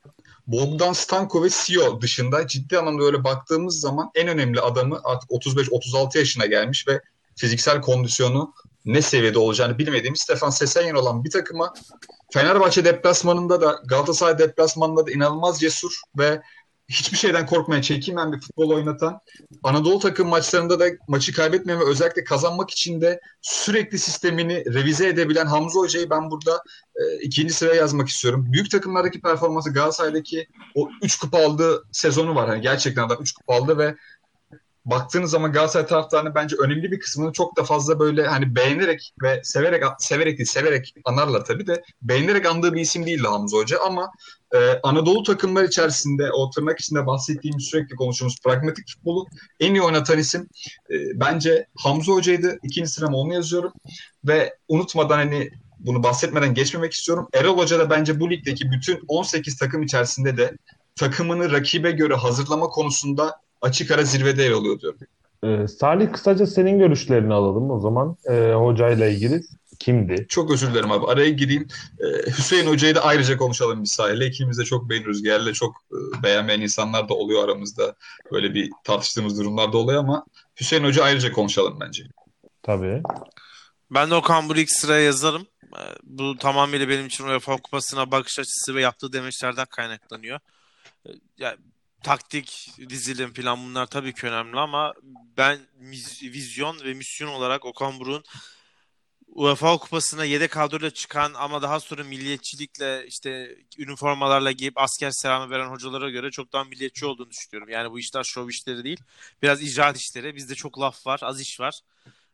Bogdan Stanko ve Sio dışında ciddi anlamda öyle baktığımız zaman en önemli adamı artık 35-36 yaşına gelmiş ve fiziksel kondisyonu ne seviyede olacağını bilmediğimiz Stefan Sesenyen olan bir takıma Fenerbahçe deplasmanında da Galatasaray deplasmanında da inanılmaz cesur ve hiçbir şeyden korkmayan, çekinmeyen bir futbol oynatan, Anadolu takım maçlarında da maçı kaybetmeyen ve özellikle kazanmak için de sürekli sistemini revize edebilen Hamza Hoca'yı ben burada e, ikinci sıraya yazmak istiyorum. Büyük takımlardaki performansı Galatasaray'daki o 3 kupa aldığı sezonu var. Hani gerçekten adam 3 kupa aldı ve baktığınız zaman Galatasaray taraftarının bence önemli bir kısmını çok da fazla böyle hani beğenerek ve severek severek değil severek anarlar tabii de beğenerek andığı bir isim değildi Hamza Hoca ama e, Anadolu takımlar içerisinde o tırnak içinde bahsettiğimiz sürekli konuştuğumuz pragmatik futbolu en iyi oynatan isim e, bence Hamza Hoca'ydı. İkinci sırama onu yazıyorum ve unutmadan hani bunu bahsetmeden geçmemek istiyorum. Erol Hoca da bence bu ligdeki bütün 18 takım içerisinde de takımını rakibe göre hazırlama konusunda açık ara zirvede yer alıyor diyorum. Ee, Salih kısaca senin görüşlerini alalım o zaman e, hocayla ilgili. Kimdi? Çok özür dilerim abi. Araya gireyim. Ee, Hüseyin Hoca'yı da ayrıca konuşalım bir sahile. İkimiz de çok beğeniyoruz. Yerle çok e, beğenmeyen insanlar da oluyor aramızda. Böyle bir tartıştığımız durumlar da oluyor ama Hüseyin Hoca ayrıca konuşalım bence. Tabii. Ben de Okan Buruk sıraya yazarım. Ee, Bu tamamıyla benim için UEFA Kupası'na bakış açısı ve yaptığı demeçlerden kaynaklanıyor. Ee, Yani taktik, dizilim falan bunlar tabii ki önemli ama ben vizyon ve misyon olarak Okan Buruk'un UEFA Kupası'na yedek kadroyla çıkan ama daha sonra milliyetçilikle işte üniformalarla giyip asker selamı veren hocalara göre çok daha milliyetçi olduğunu düşünüyorum. Yani bu işler şov işleri değil. Biraz icraat işleri. Bizde çok laf var, az iş var.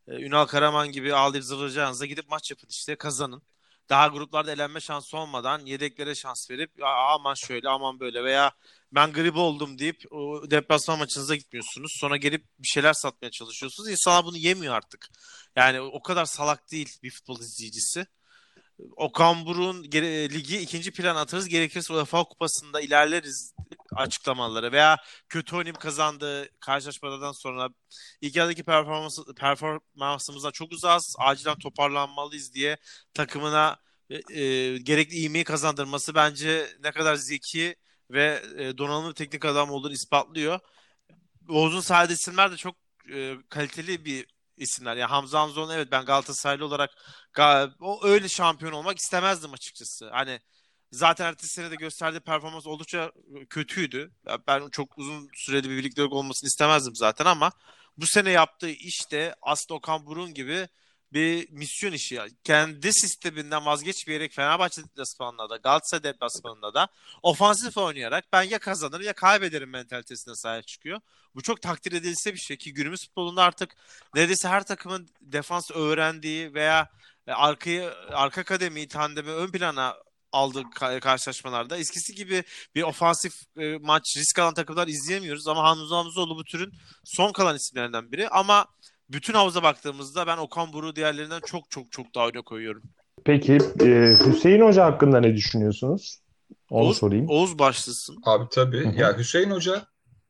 Ee, Ünal Karaman gibi ağlayıp zırlayacağınıza gidip maç yapın işte kazanın. Daha gruplarda elenme şansı olmadan yedeklere şans verip "Aa, aman şöyle aman böyle veya ben grip oldum deyip o deplasman maçınıza gitmiyorsunuz. Sonra gelip bir şeyler satmaya çalışıyorsunuz. İnsanlar bunu yemiyor artık. Yani o kadar salak değil bir futbol izleyicisi. Okan Buruk'un gere- ligi ikinci plan atarız. Gerekirse UEFA Kupası'nda ilerleriz açıklamaları veya kötü oynayıp kazandığı karşılaşmalardan sonra ilk yarıdaki performans, performansımızdan çok uzağız. Acilen toparlanmalıyız diye takımına e, e, gerekli ivmeyi kazandırması bence ne kadar zeki ve e, donanımlı teknik adam olduğunu ispatlıyor. Oğuz'un saydığı isimler de çok e, kaliteli bir isimler. Yani Hamza Hamzoğlu evet ben Galatasaraylı olarak o öyle şampiyon olmak istemezdim açıkçası. Hani zaten ertesi sene de gösterdiği performans oldukça kötüydü. Ben çok uzun süreli bir birliktelik olmasını istemezdim zaten ama bu sene yaptığı iş de aslında Okan Burun gibi bir misyon işi. Kendi sisteminden vazgeçmeyerek Fenerbahçe deplasmanında da Galatasaray deplasmanında da ofansif oynayarak ben ya kazanır ya kaybederim mentalitesine sahip çıkıyor. Bu çok takdir edilse bir şey ki günümüz futbolunda artık neredeyse her takımın defans öğrendiği veya e, arkayı arka kademi tandemi ön plana aldığı karşılaşmalarda eskisi gibi bir ofansif e, maç risk alan takımlar izleyemiyoruz ama Hamza Hamzoğlu bu türün son kalan isimlerinden biri ama bütün havuza baktığımızda ben Okan Buruk'u diğerlerinden çok çok çok daha öne koyuyorum. Peki e, Hüseyin Hoca hakkında ne düşünüyorsunuz? Onu Oğuz, sorayım. Oğuz başlasın. Abi tabii. Hı-hı. Ya Hüseyin Hoca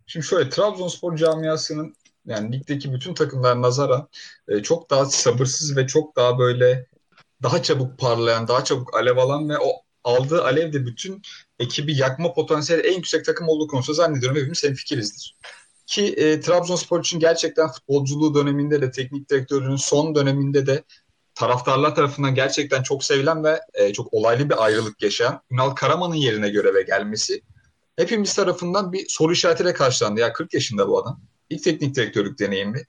şimdi şöyle Trabzonspor camiasının yani ligdeki bütün takımlar nazara e, çok daha sabırsız ve çok daha böyle daha çabuk parlayan, daha çabuk alev alan ve o aldığı alev de bütün ekibi yakma potansiyeli en yüksek takım olduğu konusunda zannediyorum hepimiz hemfikirizdir. Ki e, Trabzonspor için gerçekten futbolculuğu döneminde de teknik direktörünün son döneminde de taraftarlar tarafından gerçekten çok sevilen ve e, çok olaylı bir ayrılık yaşayan Ünal Karaman'ın yerine göreve gelmesi hepimiz tarafından bir soru işaretiyle karşılandı. Ya 40 yaşında bu adam. İlk teknik direktörlük deneyimi.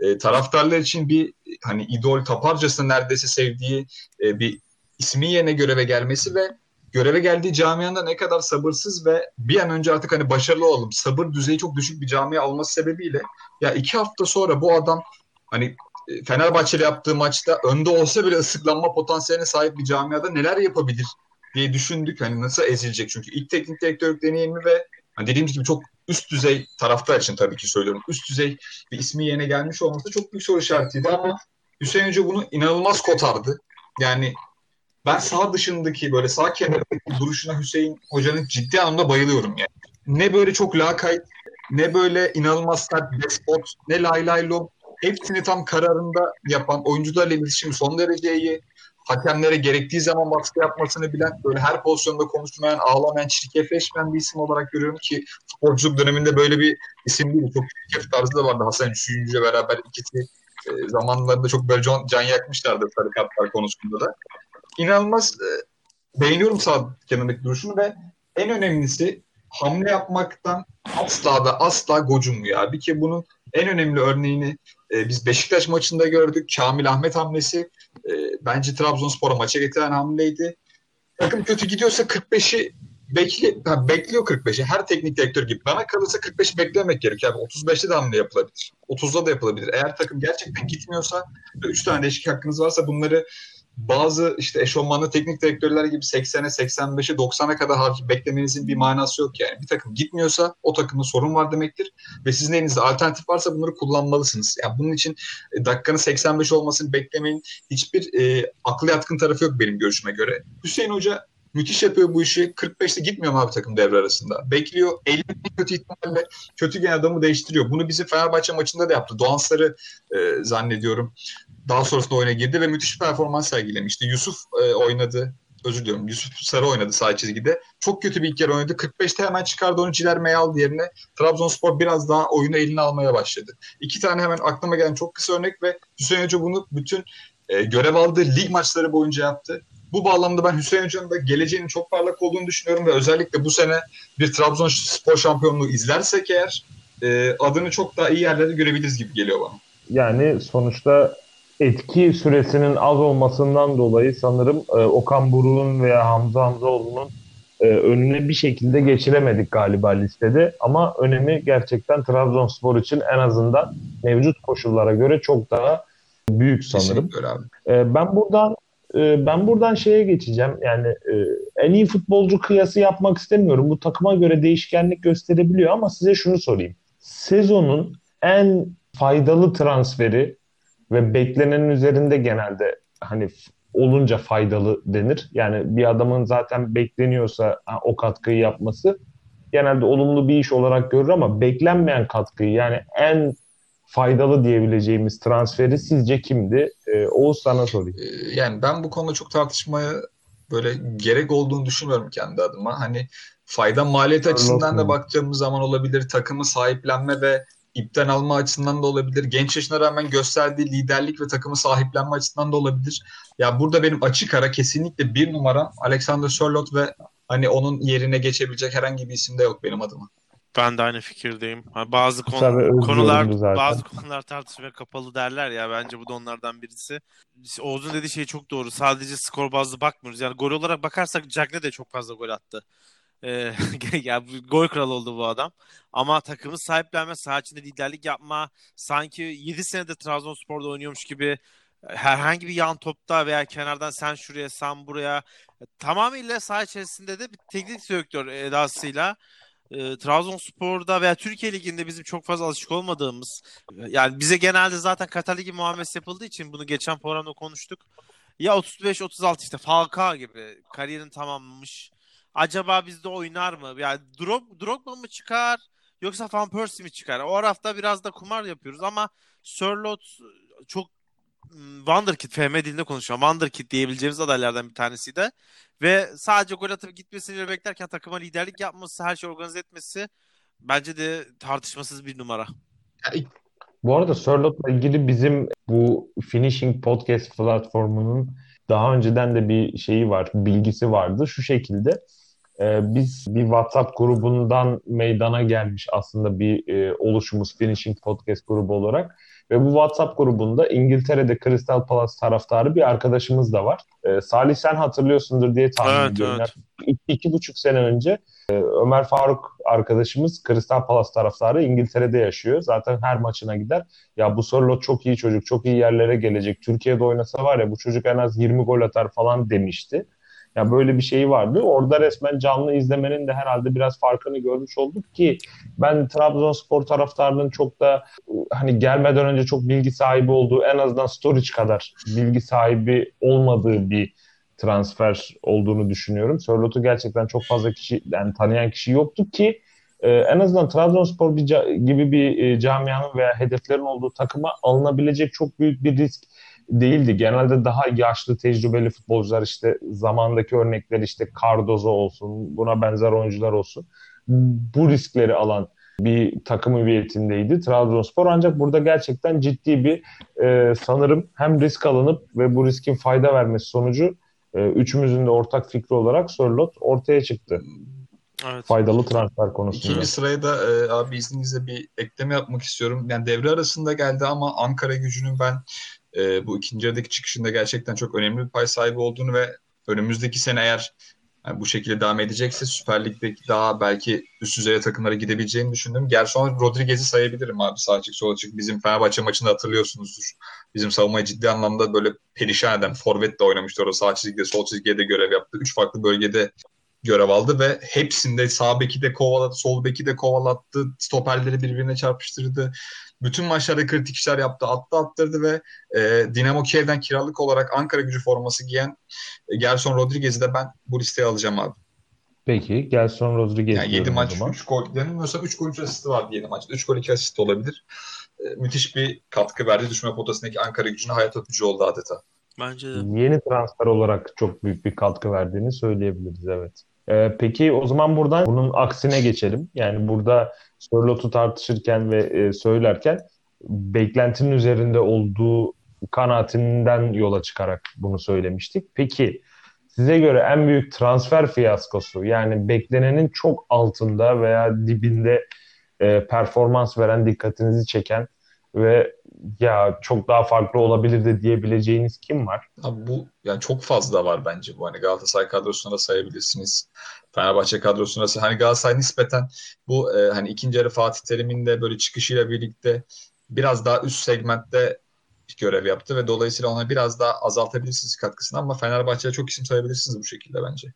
E, taraftarlar için bir hani idol taparcasına neredeyse sevdiği e, bir ismi yerine göreve gelmesi ve göreve geldiği camianda ne kadar sabırsız ve bir an önce artık hani başarılı olalım. Sabır düzeyi çok düşük bir camia olması sebebiyle ya iki hafta sonra bu adam hani e, Fenerbahçe'yle yaptığı maçta önde olsa bile ıslıklanma potansiyeline sahip bir camiada neler yapabilir diye düşündük. Hani nasıl ezilecek çünkü ilk teknik direktörlük deneyimi ve hani dediğimiz gibi çok üst düzey taraftar için tabii ki söylüyorum. Üst düzey bir ismi yerine gelmiş olması çok büyük soru işaretiydi ama Hüseyin Hoca bunu inanılmaz kotardı. Yani ben sağ dışındaki böyle sağ kenardaki duruşuna Hüseyin Hoca'nın ciddi anlamda bayılıyorum yani. Ne böyle çok lakayt, ne böyle inanılmaz sert despot, ne lay lay lom. Hepsini tam kararında yapan, oyuncularla iletişim son derece iyi. Hakemlere gerektiği zaman baskı yapmasını bilen, böyle her pozisyonda konuşmayan, ağlamayan, çirkefleşmeyen bir isim olarak görüyorum ki sporculuk döneminde böyle bir isim değil. Çok çirkef tarzı da vardı Hasan Üçüncü'yle beraber ikisi e, zamanlarında çok böyle can, can yakmışlardı sarı kartlar konusunda da inanılmaz e, beğeniyorum sağ kenardaki duruşunu ve en önemlisi hamle yapmaktan asla da asla gocunmuyor abi ki bunun en önemli örneğini e, biz Beşiktaş maçında gördük. Kamil Ahmet hamlesi e, bence Trabzonspor'a maça getiren hamleydi. Takım kötü gidiyorsa 45'i bekli, ha, bekliyor 45'i. Her teknik direktör gibi. Bana kalırsa 45'i beklemek gerekiyor. Yani 35'te de hamle yapılabilir. 30'da da yapılabilir. Eğer takım gerçekten gitmiyorsa 3 tane değişik hakkınız varsa bunları bazı işte eşofmanlı teknik direktörler gibi 80'e, 85'e, 90'a kadar beklemenizin bir manası yok yani. Bir takım gitmiyorsa o takımda sorun var demektir ve sizin elinizde alternatif varsa bunları kullanmalısınız. Yani bunun için e, dakikanın 85 olmasını beklemeyin. Hiçbir e, aklı yatkın tarafı yok benim görüşüme göre. Hüseyin Hoca müthiş yapıyor bu işi. 45'te gitmiyor mu abi takım devre arasında? Bekliyor. 50 kötü ihtimalle kötü gen adamı değiştiriyor. Bunu bizim Fenerbahçe maçında da yaptı. Doğan Sarı e, zannediyorum daha sonrasında oyuna girdi ve müthiş performans sergilemişti. Yusuf e, oynadı. Özür diliyorum. Yusuf Sarı oynadı sağ çizgide. Çok kötü bir ilk yarı oynadı. 45'te hemen çıkardı onu Ciler Meyal yerine. Trabzonspor biraz daha oyunu eline almaya başladı. İki tane hemen aklıma gelen çok kısa örnek ve Hüseyin Hoca bunu bütün e, görev aldığı lig maçları boyunca yaptı. Bu bağlamda ben Hüseyin Hoca'nın da geleceğinin çok parlak olduğunu düşünüyorum ve özellikle bu sene bir Trabzonspor şampiyonluğu izlersek eğer e, adını çok daha iyi yerlerde görebiliriz gibi geliyor bana. Yani sonuçta etki süresinin az olmasından dolayı sanırım e, Okan Buruk'un veya Hamza Hamzaoğlu'nun e, önüne bir şekilde geçiremedik galiba listede. Ama önemi gerçekten Trabzonspor için en azından mevcut koşullara göre çok daha büyük sanırım. E, ben buradan e, ben buradan şeye geçeceğim. Yani e, en iyi futbolcu kıyası yapmak istemiyorum. Bu takıma göre değişkenlik gösterebiliyor ama size şunu sorayım. Sezonun en faydalı transferi ve beklenenin üzerinde genelde hani olunca faydalı denir. Yani bir adamın zaten bekleniyorsa o katkıyı yapması genelde olumlu bir iş olarak görür ama beklenmeyen katkıyı yani en faydalı diyebileceğimiz transferi sizce kimdi? Ee, Oğuz sana sorayım. Ee, yani ben bu konuda çok tartışmaya böyle gerek olduğunu düşünmüyorum kendi adıma. Hani fayda maliyet açısından da baktığımız zaman olabilir. Takımı sahiplenme ve ipten alma açısından da olabilir. Genç yaşına rağmen gösterdiği liderlik ve takımı sahiplenme açısından da olabilir. Ya burada benim açık ara kesinlikle bir numaram Alexander Sörloth ve hani onun yerine geçebilecek herhangi bir isim de yok benim adıma. Ben de aynı fikirdeyim. bazı konu, konular bazı konular tartışmaya kapalı derler ya bence bu da onlardan birisi. Oğuz'un dediği şey çok doğru. Sadece skor bazlı bakmıyoruz. Yani gol olarak bakarsak Cagne de çok fazla gol attı. Ee, [LAUGHS] ya gol kralı oldu bu adam. Ama takımı sahiplenme, saha içinde liderlik yapma, sanki 7 senede Trabzonspor'da oynuyormuş gibi herhangi bir yan topta veya kenardan sen şuraya sen buraya tamamıyla saha içerisinde de bir teknik direktör edasıyla e, Trabzonspor'da veya Türkiye Ligi'nde bizim çok fazla alışık olmadığımız yani bize genelde zaten Katar Ligi muamelesi yapıldığı için bunu geçen programda konuştuk. Ya 35-36 işte Falcao gibi kariyerini tamamlamış. Acaba bizde oynar mı? Yani Drog, Drogba mı çıkar yoksa Van Persie mi çıkar? O arafta biraz da kumar yapıyoruz ama Sörlot çok Wonderkid, FM dilinde konuşuyor. Wonderkid diyebileceğimiz adaylardan bir tanesi de. Ve sadece gol atıp gitmesini beklerken takıma liderlik yapması, her şeyi organize etmesi bence de tartışmasız bir numara. Bu arada Sörlot'la ilgili bizim bu Finishing Podcast platformunun daha önceden de bir şeyi var, bilgisi vardı. Şu şekilde e, biz bir WhatsApp grubundan meydana gelmiş aslında bir e, oluşumuz Finishing Podcast grubu olarak. Ve bu WhatsApp grubunda İngiltere'de Crystal Palace taraftarı bir arkadaşımız da var. Ee, Salih sen hatırlıyorsundur diye tahmin evet, ediyorum. Evet. İki, iki buçuk sene önce e, Ömer Faruk arkadaşımız Crystal Palace taraftarı İngiltere'de yaşıyor. Zaten her maçına gider. Ya bu Sörloth çok iyi çocuk, çok iyi yerlere gelecek. Türkiye'de oynasa var ya bu çocuk en az 20 gol atar falan demişti. Ya böyle bir şey vardı. Orada resmen canlı izlemenin de herhalde biraz farkını görmüş olduk ki ben Trabzonspor taraftarının çok da hani gelmeden önce çok bilgi sahibi olduğu en azından Storic kadar bilgi sahibi olmadığı bir transfer olduğunu düşünüyorum. Sörlot'u gerçekten çok fazla kişi yani tanıyan kişi yoktu ki e, en azından Trabzonspor gibi bir e, camianın veya hedeflerin olduğu takıma alınabilecek çok büyük bir risk değildi. Genelde daha yaşlı, tecrübeli futbolcular işte zamandaki örnekler işte Cardozo olsun, buna benzer oyuncular olsun. Bu riskleri alan bir takım hüviyetindeydi Trabzonspor. Ancak burada gerçekten ciddi bir e, sanırım hem risk alınıp ve bu riskin fayda vermesi sonucu e, üçümüzün de ortak fikri olarak Sörlot ortaya çıktı. Evet. Faydalı transfer konusunda. İkinci sıraya da e, abi izninizle bir ekleme yapmak istiyorum. Yani devre arasında geldi ama Ankara gücünün ben e, bu ikinci yarıdaki çıkışında gerçekten çok önemli bir pay sahibi olduğunu ve önümüzdeki sene eğer yani bu şekilde devam edecekse Süper Lig'deki daha belki üst düzey takımlara gidebileceğini düşündüm. Gerson Rodriguez'i sayabilirim abi sağ açık sol açık. Bizim Fenerbahçe maçında hatırlıyorsunuzdur. Bizim savunmayı ciddi anlamda böyle perişan eden forvet de oynamıştı orada sağ çizgide sol çizgide de görev yaptı. Üç farklı bölgede görev aldı ve hepsinde sağ beki de kovaladı, sol beki de kovalattı, stoperleri birbirine çarpıştırdı. Bütün maçlarda kritik işler yaptı, attı attırdı ve e, Dinamo Kiev'den kiralık olarak Ankara gücü forması giyen e, Gerson Rodriguez'i de ben bu listeye alacağım abi. Peki Gerson Rodriguez yani 7 maç 3 gol yanılmıyorsam 3 gol 3 asisti vardı 7 maçta. 3 gol 2 asist olabilir. E, müthiş bir katkı verdi düşme potasındaki Ankara gücüne hayat öpücü oldu adeta. Bence de. Yeni transfer olarak çok büyük bir katkı verdiğini söyleyebiliriz evet. Ee, peki o zaman buradan bunun aksine geçelim. Yani burada Sörlot'u tartışırken ve e, söylerken beklentinin üzerinde olduğu kanaatinden yola çıkarak bunu söylemiştik. Peki size göre en büyük transfer fiyaskosu yani beklenenin çok altında veya dibinde e, performans veren, dikkatinizi çeken ve ya çok daha farklı olabilir de diyebileceğiniz kim var? Abi bu yani çok fazla var bence bu. Hani Galatasaray kadrosuna da sayabilirsiniz. Fenerbahçe kadrosuna da hani Galatasaray nispeten bu e, hani ikinci yarı Fatih Terim'in de böyle çıkışıyla birlikte biraz daha üst segmentte görev yaptı ve dolayısıyla ona biraz daha azaltabilirsiniz katkısını ama Fenerbahçe'ye çok isim sayabilirsiniz bu şekilde bence.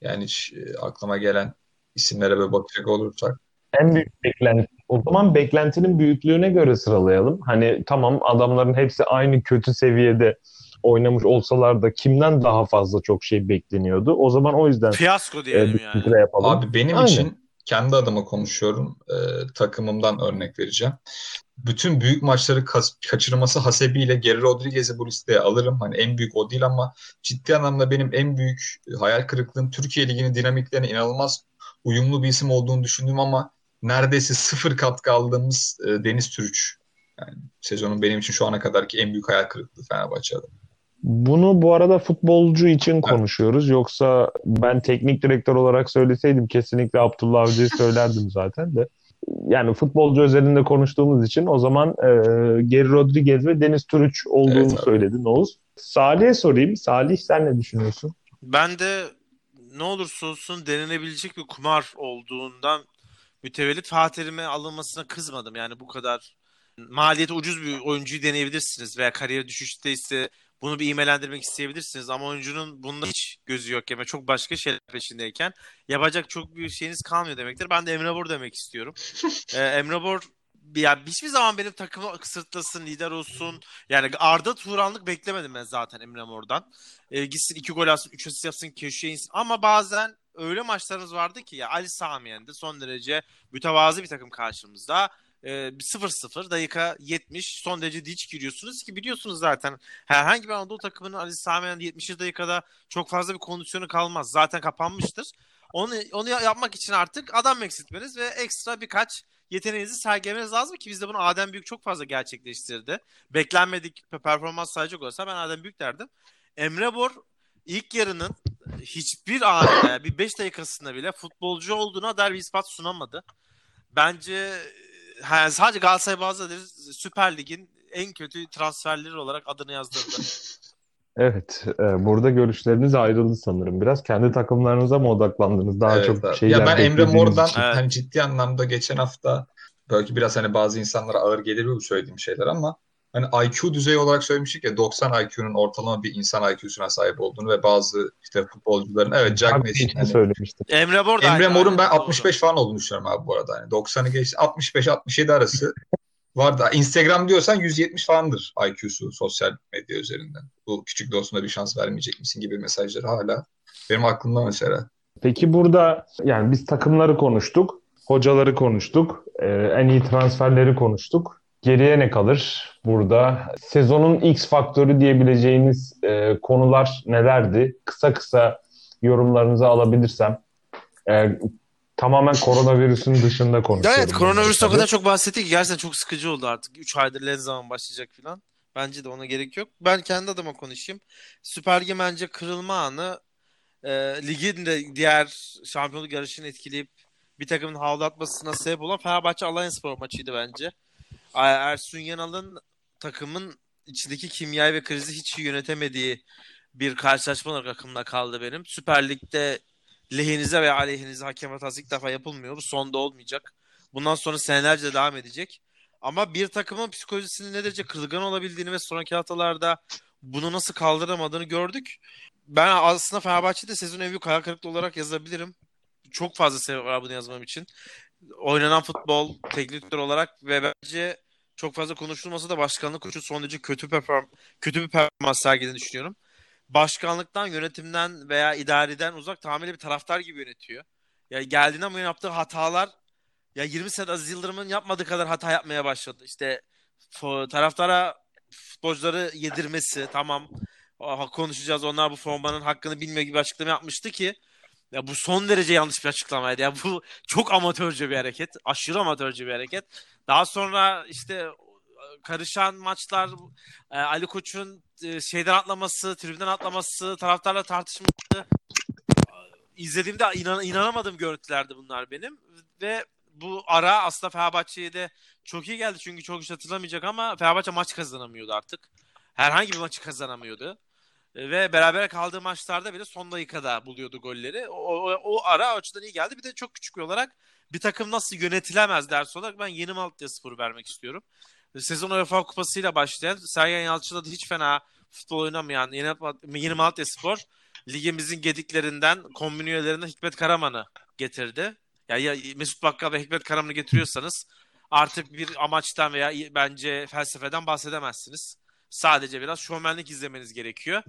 Yani hiç e, aklıma gelen isimlere böyle bakacak olursak. En büyük beklenti. O zaman beklentinin büyüklüğüne göre sıralayalım. Hani tamam adamların hepsi aynı kötü seviyede oynamış olsalar da kimden daha fazla çok şey bekleniyordu. O zaman o yüzden fiyasko diyelim e, yani. Yapalım. Abi benim Aynen. için kendi adıma konuşuyorum. E, takımımdan örnek vereceğim. Bütün büyük maçları ka- kaçırması hasebiyle Geri Rodriguez'i bu listeye alırım. Hani en büyük o değil ama ciddi anlamda benim en büyük hayal kırıklığım Türkiye Ligi'nin dinamiklerine inanılmaz uyumlu bir isim olduğunu düşündüm ama neredeyse sıfır katkı aldığımız e, Deniz Türüç. Yani sezonun benim için şu ana kadarki en büyük hayal kırıklığı Fenerbahçe'de. Bunu bu arada futbolcu için konuşuyoruz. Yoksa ben teknik direktör olarak söyleseydim kesinlikle Abdullah Avcı'yı [LAUGHS] söylerdim zaten de. Yani futbolcu özelinde konuştuğumuz için o zaman e, Geri Rodriguez ve Deniz Türüç olduğunu Evet abi. söyledin Oğuz. Salih'e sorayım. Salih sen ne düşünüyorsun? Ben de ne olursa olsun denenebilecek bir kumar olduğundan mütevellit Fatih Terim'e alınmasına kızmadım. Yani bu kadar maliyeti ucuz bir oyuncuyu deneyebilirsiniz veya kariyer düşüşteyse bunu bir imelendirmek isteyebilirsiniz ama oyuncunun bunda hiç gözü yok yani çok başka şeyler peşindeyken yapacak çok bir şeyiniz kalmıyor demektir. Ben de Emre Bor demek istiyorum. [LAUGHS] Ee, Emre Bor ya hiçbir zaman benim takımı sırtlasın, lider olsun. Yani Arda Turanlık beklemedim ben zaten Emre Mor'dan. Ee, gitsin iki gol atsın, üç asist yapsın, köşeye insin. Ama bazen öyle maçlarımız vardı ki ya Ali Sami Yen'de son derece mütevazı bir takım karşımızda. Ee, 0-0 dakika 70 son derece diç giriyorsunuz ki biliyorsunuz zaten herhangi bir Anadolu takımının Ali Sami Yen'de 70. dakikada çok fazla bir kondisyonu kalmaz. Zaten kapanmıştır. Onu, onu yapmak için artık adam eksiltmeniz ve ekstra birkaç yeteneğinizi sergilemeniz lazım ki bizde bunu Adem Büyük çok fazla gerçekleştirdi. Beklenmedik performans sayacak olsa ben Adem Büyük derdim. Emre Bor ilk yarının hiçbir anında bir 5 dakikasında bile futbolcu olduğuna dair bir ispat sunamadı. Bence yani sadece Galatasaray bazı Süper Lig'in en kötü transferleri olarak adını yazdırdı. [LAUGHS] Evet, e, burada görüşleriniz ayrıldı sanırım. Biraz kendi takımlarınıza mı odaklandınız? Daha Evet çok abi. şeyler Ya ben Emre Mor'dan için. Evet. hani ciddi anlamda geçen hafta belki biraz hani bazı insanlara ağır gelir bu söylediğim şeyler ama hani IQ düzeyi olarak söylemiştik ya 90 IQ'nun ortalama bir insan IQ'suna sahip olduğunu ve bazı işte futbolcuların evet Jack için hani söylemiştim. Emre Bor da Emre Mor'un ben aynı 65 falan olduğunu düşünüyorum abi bu arada. Hani 90'ı geçti 65-67 arası [LAUGHS] var da Instagram diyorsan 170 falandır IQ'su sosyal medya üzerinden. Bu küçük dostuna bir şans vermeyecek misin gibi mesajları hala benim aklımda mesela. Peki burada yani biz takımları konuştuk, hocaları konuştuk, en iyi transferleri konuştuk. Geriye ne kalır burada? Sezonun X faktörü diyebileceğiniz e, konular nelerdi? Kısa kısa yorumlarınızı alabilirsem. E, tamamen koronavirüsün dışında konuşuyorum. Evet koronavirüs o kadar çok bahsettik ki gerçekten çok sıkıcı oldu artık. 3 aydır ne zaman başlayacak falan. Bence de ona gerek yok. Ben kendi adıma konuşayım. Süper Lig'in bence kırılma anı e, ligin de diğer şampiyonluk yarışını etkileyip bir takımın havlu atmasına sebep olan Fenerbahçe Alanyaspor maçıydı bence. Er- Ersun Yanal'ın takımın içindeki kimyayı ve krizi hiç yönetemediği bir karşılaşma olarak aklımda kaldı benim. Süper Lig'de lehinize veya aleyhinize hakem hatası ilk defa yapılmıyor. Bu sonda olmayacak. Bundan sonra senelerce devam edecek. Ama bir takımın psikolojisinin ne derece kırılgan olabildiğini ve sonraki haftalarda bunu nasıl kaldıramadığını gördük. Ben aslında Fenerbahçe'de sezon en büyük hayal olarak yazabilirim. Çok fazla sebep var bunu yazmam için. Oynanan futbol, teknik olarak ve bence çok fazla konuşulmasa da başkanlık koçu son derece kötü, perform kötü bir performans sergilediğini düşünüyorum. Başkanlıktan, yönetimden veya idareden uzak tamamıyla bir taraftar gibi yönetiyor. Ya geldiğinden bu yaptığı hatalar ya 20 sene Aziz Yıldırım'ın yapmadığı kadar hata yapmaya başladı. İşte taraftara futbolcuları yedirmesi tamam konuşacağız onlar bu formanın hakkını bilmiyor gibi açıklama yapmıştı ki ya bu son derece yanlış bir açıklamaydı. Ya bu çok amatörce bir hareket. Aşırı amatörce bir hareket. Daha sonra işte karışan maçlar e, Ali Koç'un e, şeyden atlaması, tribünden atlaması, taraftarla tartışması izlediğimde inan, inanamadığım görüntülerdi bunlar benim ve bu ara aslında Fenerbahçe'ye de çok iyi geldi çünkü çok hiç hatırlamayacak ama Fenerbahçe maç kazanamıyordu artık. Herhangi bir maçı kazanamıyordu. E, Ve beraber kaldığı maçlarda bile son dakikada buluyordu golleri. O, o, o ara o açıdan iyi geldi. Bir de çok küçük bir olarak bir takım nasıl yönetilemez ders olarak ben Yeni Malatya Spor'u vermek istiyorum. Sezon UEFA Kupası'yla başlayan Sergen Yalçın'la da hiç fena futbol oynamayan Yeni, Yeni Malatya Spor ligimizin gediklerinden kombin üyelerinden Hikmet Karaman'ı getirdi. Ya, ya Mesut Bakkal ve Hikmet Karaman'ı getiriyorsanız artık bir amaçtan veya bence felsefeden bahsedemezsiniz. Sadece biraz şovmenlik izlemeniz gerekiyor.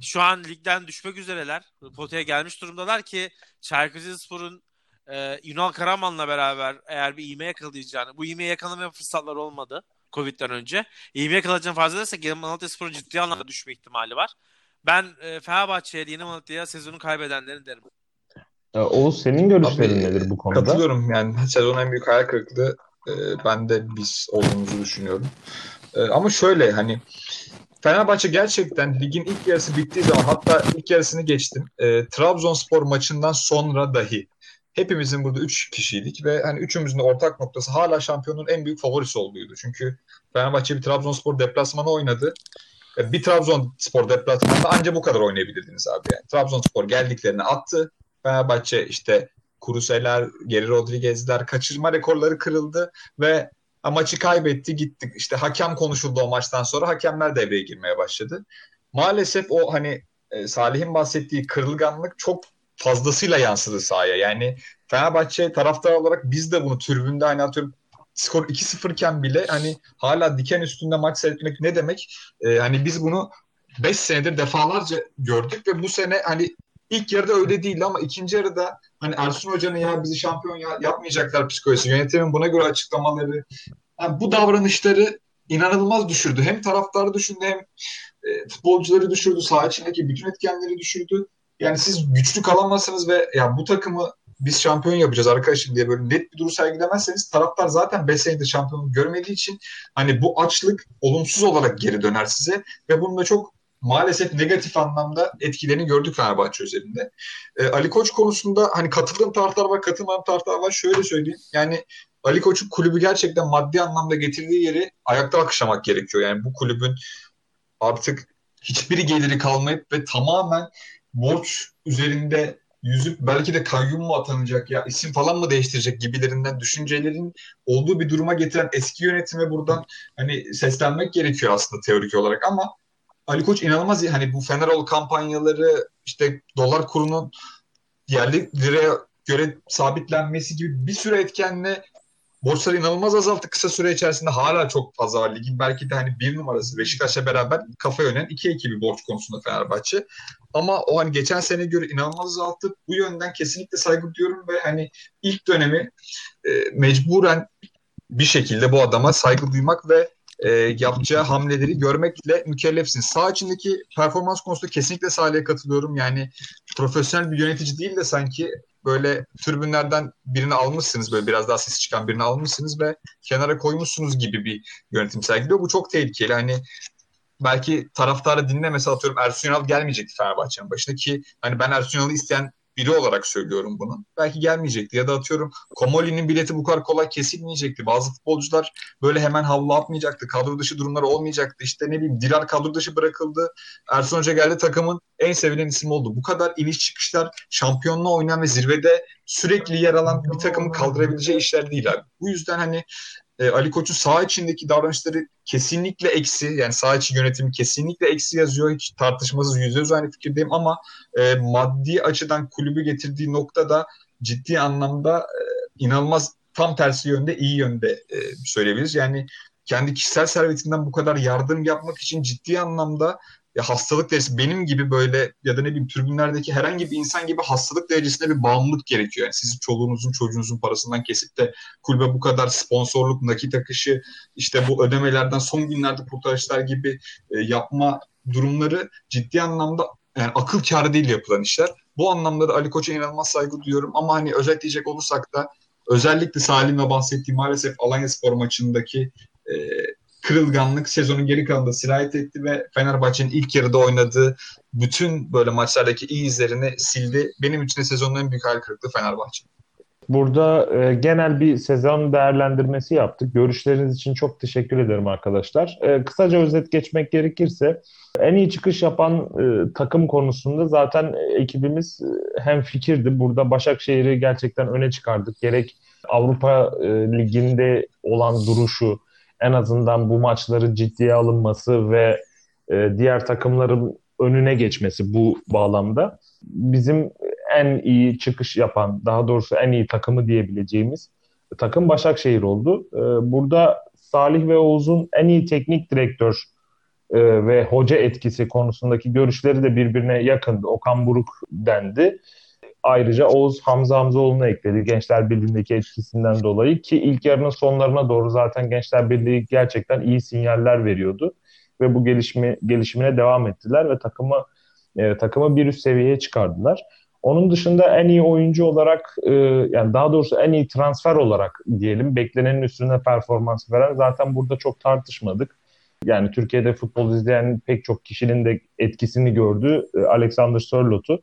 Şu an ligden düşmek üzereler. Potaya gelmiş durumdalar ki Çaykur Rizespor'un e, Ünal Karaman'la beraber eğer bir iğme yakalayacağını, bu iğmeyi yakalamaya fırsatları olmadı Covid'den önce. İğme yakalayacağını farz edersek Yeni Malatya Spor'un ciddi anlamda düşme ihtimali var. Ben e, Fenerbahçe'ye Yeni Malatya'ya sezonu kaybedenlerin derim. Oğuz senin görüşlerin Abi, nedir bu konuda? Katılıyorum yani sezon en büyük hayal kırıklığı e, ben de biz olduğumuzu düşünüyorum. E, ama şöyle hani Fenerbahçe gerçekten ligin ilk yarısı bittiği zaman hatta ilk yarısını geçtim. E, Trabzonspor maçından sonra dahi hepimizin burada 3 kişiydik ve hani üçümüzün de ortak noktası hala şampiyonun en büyük favorisi olduğuydu. Çünkü Fenerbahçe bir Trabzonspor deplasmanı oynadı. E, bir Trabzonspor deplasmanında anca bu kadar oynayabilirdiniz abi. Yani. Trabzonspor geldiklerini attı. Fenerbahçe işte Kuruseler, Geri Rodriguez'ler kaçırma rekorları kırıldı ve maçı kaybetti gittik. İşte hakem konuşuldu o maçtan sonra hakemler devreye girmeye başladı. Maalesef o hani e, Salih'in bahsettiği kırılganlık çok fazlasıyla yansıdı sahaya. Yani Fenerbahçe taraftar olarak biz de bunu tribünde hani atıyorum skor 2-0 iken bile hani hala diken üstünde maç seyretmek ne demek? Ee, hani biz bunu 5 senedir defalarca gördük ve bu sene hani ilk yarıda öyle değildi ama ikinci yarıda hani Ersun Hoca'nın ya bizi şampiyon ya, yapmayacaklar psikolojisi, yönetimin buna göre açıklamaları, yani bu davranışları inanılmaz düşürdü. Hem taraftarı düşürdü hem e, futbolcuları düşürdü, saha içindeki bütün etkenleri düşürdü. Yani siz güçlü kalamazsınız ve ya bu takımı biz şampiyon yapacağız arkadaşım diye böyle net bir duruş sergilemezseniz taraftar zaten 5 senedir şampiyonluk görmediği için hani bu açlık olumsuz olarak geri döner size ve bunun da çok maalesef negatif anlamda etkilerini gördük Fenerbahçe üzerinde. Ee, Ali Koç konusunda hani katıldığım taraftar var, katılmadığım taraftar var. Şöyle söyleyeyim. Yani Ali Koç'un kulübü gerçekten maddi anlamda getirdiği yeri ayakta alkışlamak gerekiyor. Yani bu kulübün artık hiçbir geliri kalmayıp ve tamamen borç üzerinde yüzüp belki de kayyum mu atanacak ya isim falan mı değiştirecek gibilerinden düşüncelerin olduğu bir duruma getiren eski yönetime buradan hani seslenmek gerekiyor aslında teorik olarak ama Ali Koç inanılmaz hani bu Fenerol kampanyaları işte dolar kurunun yerli liraya göre sabitlenmesi gibi bir sürü etkenle borçları inanılmaz azalttı kısa süre içerisinde hala çok fazla var. Ligin belki de hani bir numarası Beşiktaş'la beraber kafa yönen iki ekibi borç konusunda Fenerbahçe. Ama o hani geçen sene göre inanılmaz azalttı. Bu yönden kesinlikle saygı duyuyorum ve hani ilk dönemi e, mecburen bir şekilde bu adama saygı duymak ve e, yapacağı hamleleri görmekle mükellefsiniz. Sağ içindeki performans konusunda kesinlikle Salih'e katılıyorum. Yani profesyonel bir yönetici değil de sanki böyle türbünlerden birini almışsınız böyle biraz daha sesi çıkan birini almışsınız ve kenara koymuşsunuz gibi bir yönetim sergiliyor. Bu çok tehlikeli. Hani belki taraftarı dinlemese atıyorum Ersun Yanal gelmeyecekti Fenerbahçe'nin başında ki hani ben Ersun Yanal'ı isteyen biri olarak söylüyorum bunu. Belki gelmeyecekti ya da atıyorum Komoli'nin bileti bu kadar kolay kesilmeyecekti. Bazı futbolcular böyle hemen havlu atmayacaktı. Kadro dışı durumlar olmayacaktı. İşte ne bileyim Dilar kadro dışı bırakıldı. Ersun Hoca geldi takımın en sevilen isim oldu. Bu kadar iniş çıkışlar şampiyonluğa oynayan ve zirvede sürekli yer alan bir takımı kaldırabileceği işler değil abi. Bu yüzden hani e, Ali Koç'un sağ içindeki davranışları kesinlikle eksi. Yani sağ içi yönetimi kesinlikle eksi yazıyor. Hiç tartışmasız yüzde yüz aynı fikirdeyim ama e, maddi açıdan kulübü getirdiği noktada ciddi anlamda e, inanılmaz tam tersi yönde iyi yönde e, söyleyebiliriz. Yani kendi kişisel servetinden bu kadar yardım yapmak için ciddi anlamda ya hastalık derecesi benim gibi böyle ya da ne bileyim tribünlerdeki herhangi bir insan gibi hastalık derecesinde bir bağımlılık gerekiyor. Yani sizin çoluğunuzun çocuğunuzun parasından kesip de kulübe bu kadar sponsorluk, nakit akışı işte bu ödemelerden son günlerde kurtarışlar gibi e, yapma durumları ciddi anlamda yani akıl kârı değil yapılan işler. Bu anlamda da Ali Koç'a inanılmaz saygı duyuyorum ama hani özetleyecek olursak da özellikle Salim'le bahsettiğim maalesef Alanya Spor maçındaki e, kırılganlık sezonun geri kalanında sirayet etti ve Fenerbahçe'nin ilk yarıda oynadığı bütün böyle maçlardaki iyi izlerini sildi. Benim için de sezonun en büyük hayal kırıklığı Fenerbahçe. Burada e, genel bir sezon değerlendirmesi yaptık. Görüşleriniz için çok teşekkür ederim arkadaşlar. E, kısaca özet geçmek gerekirse en iyi çıkış yapan e, takım konusunda zaten ekibimiz e, hem fikirdi. Burada Başakşehir'i gerçekten öne çıkardık. Gerek Avrupa e, Ligi'nde olan duruşu, en azından bu maçların ciddiye alınması ve e, diğer takımların önüne geçmesi bu bağlamda bizim en iyi çıkış yapan, daha doğrusu en iyi takımı diyebileceğimiz takım Başakşehir oldu. E, burada Salih ve Oğuz'un en iyi teknik direktör e, ve hoca etkisi konusundaki görüşleri de birbirine yakındı. Okan Buruk dendi. Ayrıca Oğuz Hamza Hamzaoğlu'nu ekledi Gençler Birliği'ndeki etkisinden dolayı ki ilk yarının sonlarına doğru zaten Gençler Birliği gerçekten iyi sinyaller veriyordu ve bu gelişme gelişimine devam ettiler ve takımı e, takımı bir üst seviyeye çıkardılar. Onun dışında en iyi oyuncu olarak e, yani daha doğrusu en iyi transfer olarak diyelim beklenenin üstüne performans veren zaten burada çok tartışmadık. Yani Türkiye'de futbol izleyen pek çok kişinin de etkisini gördüğü e, Alexander Sörlot'u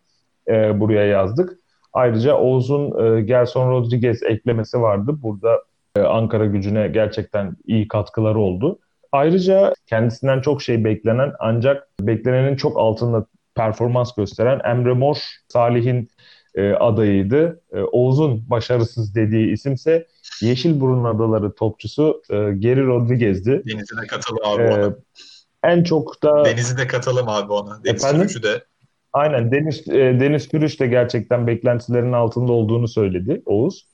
e, buraya yazdık. Ayrıca Oğuz'un e, Gelson Rodriguez eklemesi vardı. Burada e, Ankara gücüne gerçekten iyi katkıları oldu. Ayrıca kendisinden çok şey beklenen ancak beklenenin çok altında performans gösteren Emre Mor Salih'in e, adayıydı. E, Oğuz'un başarısız dediği isimse Yeşilburun Adaları topçusu e, Geri Rodriguez'di. Deniz'i de katalım abi e, ona. En çok da... Deniz'i de katalım abi ona. Deniz Efendim? de. Aynen Deniz, e, Deniz Pürüç de gerçekten beklentilerin altında olduğunu söyledi Oğuz.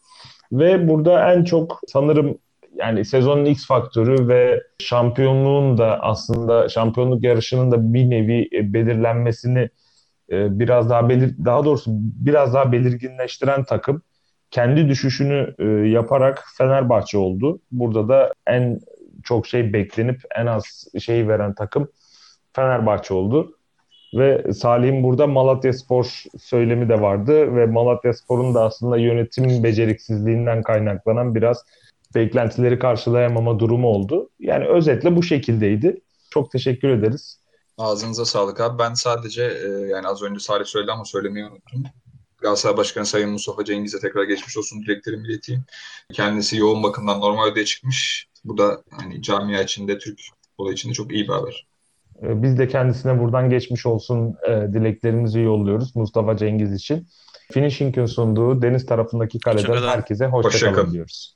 Ve burada en çok sanırım yani sezonun X faktörü ve şampiyonluğun da aslında şampiyonluk yarışının da bir nevi e, belirlenmesini e, biraz daha belir daha doğrusu biraz daha belirginleştiren takım kendi düşüşünü yaparak Fenerbahçe oldu. Burada da en çok şey beklenip en az şey veren takım Fenerbahçe oldu. Ve Salih'in burada Malatya Spor söylemi de vardı ve Malatya Spor'un da aslında yönetim beceriksizliğinden kaynaklanan biraz beklentileri karşılayamama durumu oldu. Yani özetle bu şekildeydi. Çok teşekkür ederiz. Ağzınıza sağlık abi. Ben sadece e, yani az önce Salih söyledi ama söylemeyi unuttum. Galatasaray Başkanı Sayın Mustafa Cengiz'e tekrar geçmiş olsun dileklerimi ileteyim. Kendisi yoğun bakımdan normal ödeye çıkmış. Bu da hani camia içinde, Türk futbolu içinde çok iyi bir haber. E, biz de kendisine buradan geçmiş olsun e, dileklerimizi yolluyoruz Mustafa Cengiz için. Finishing'in sunduğu deniz tarafındaki kaleden herkese hoşçakalın hoşça diyoruz.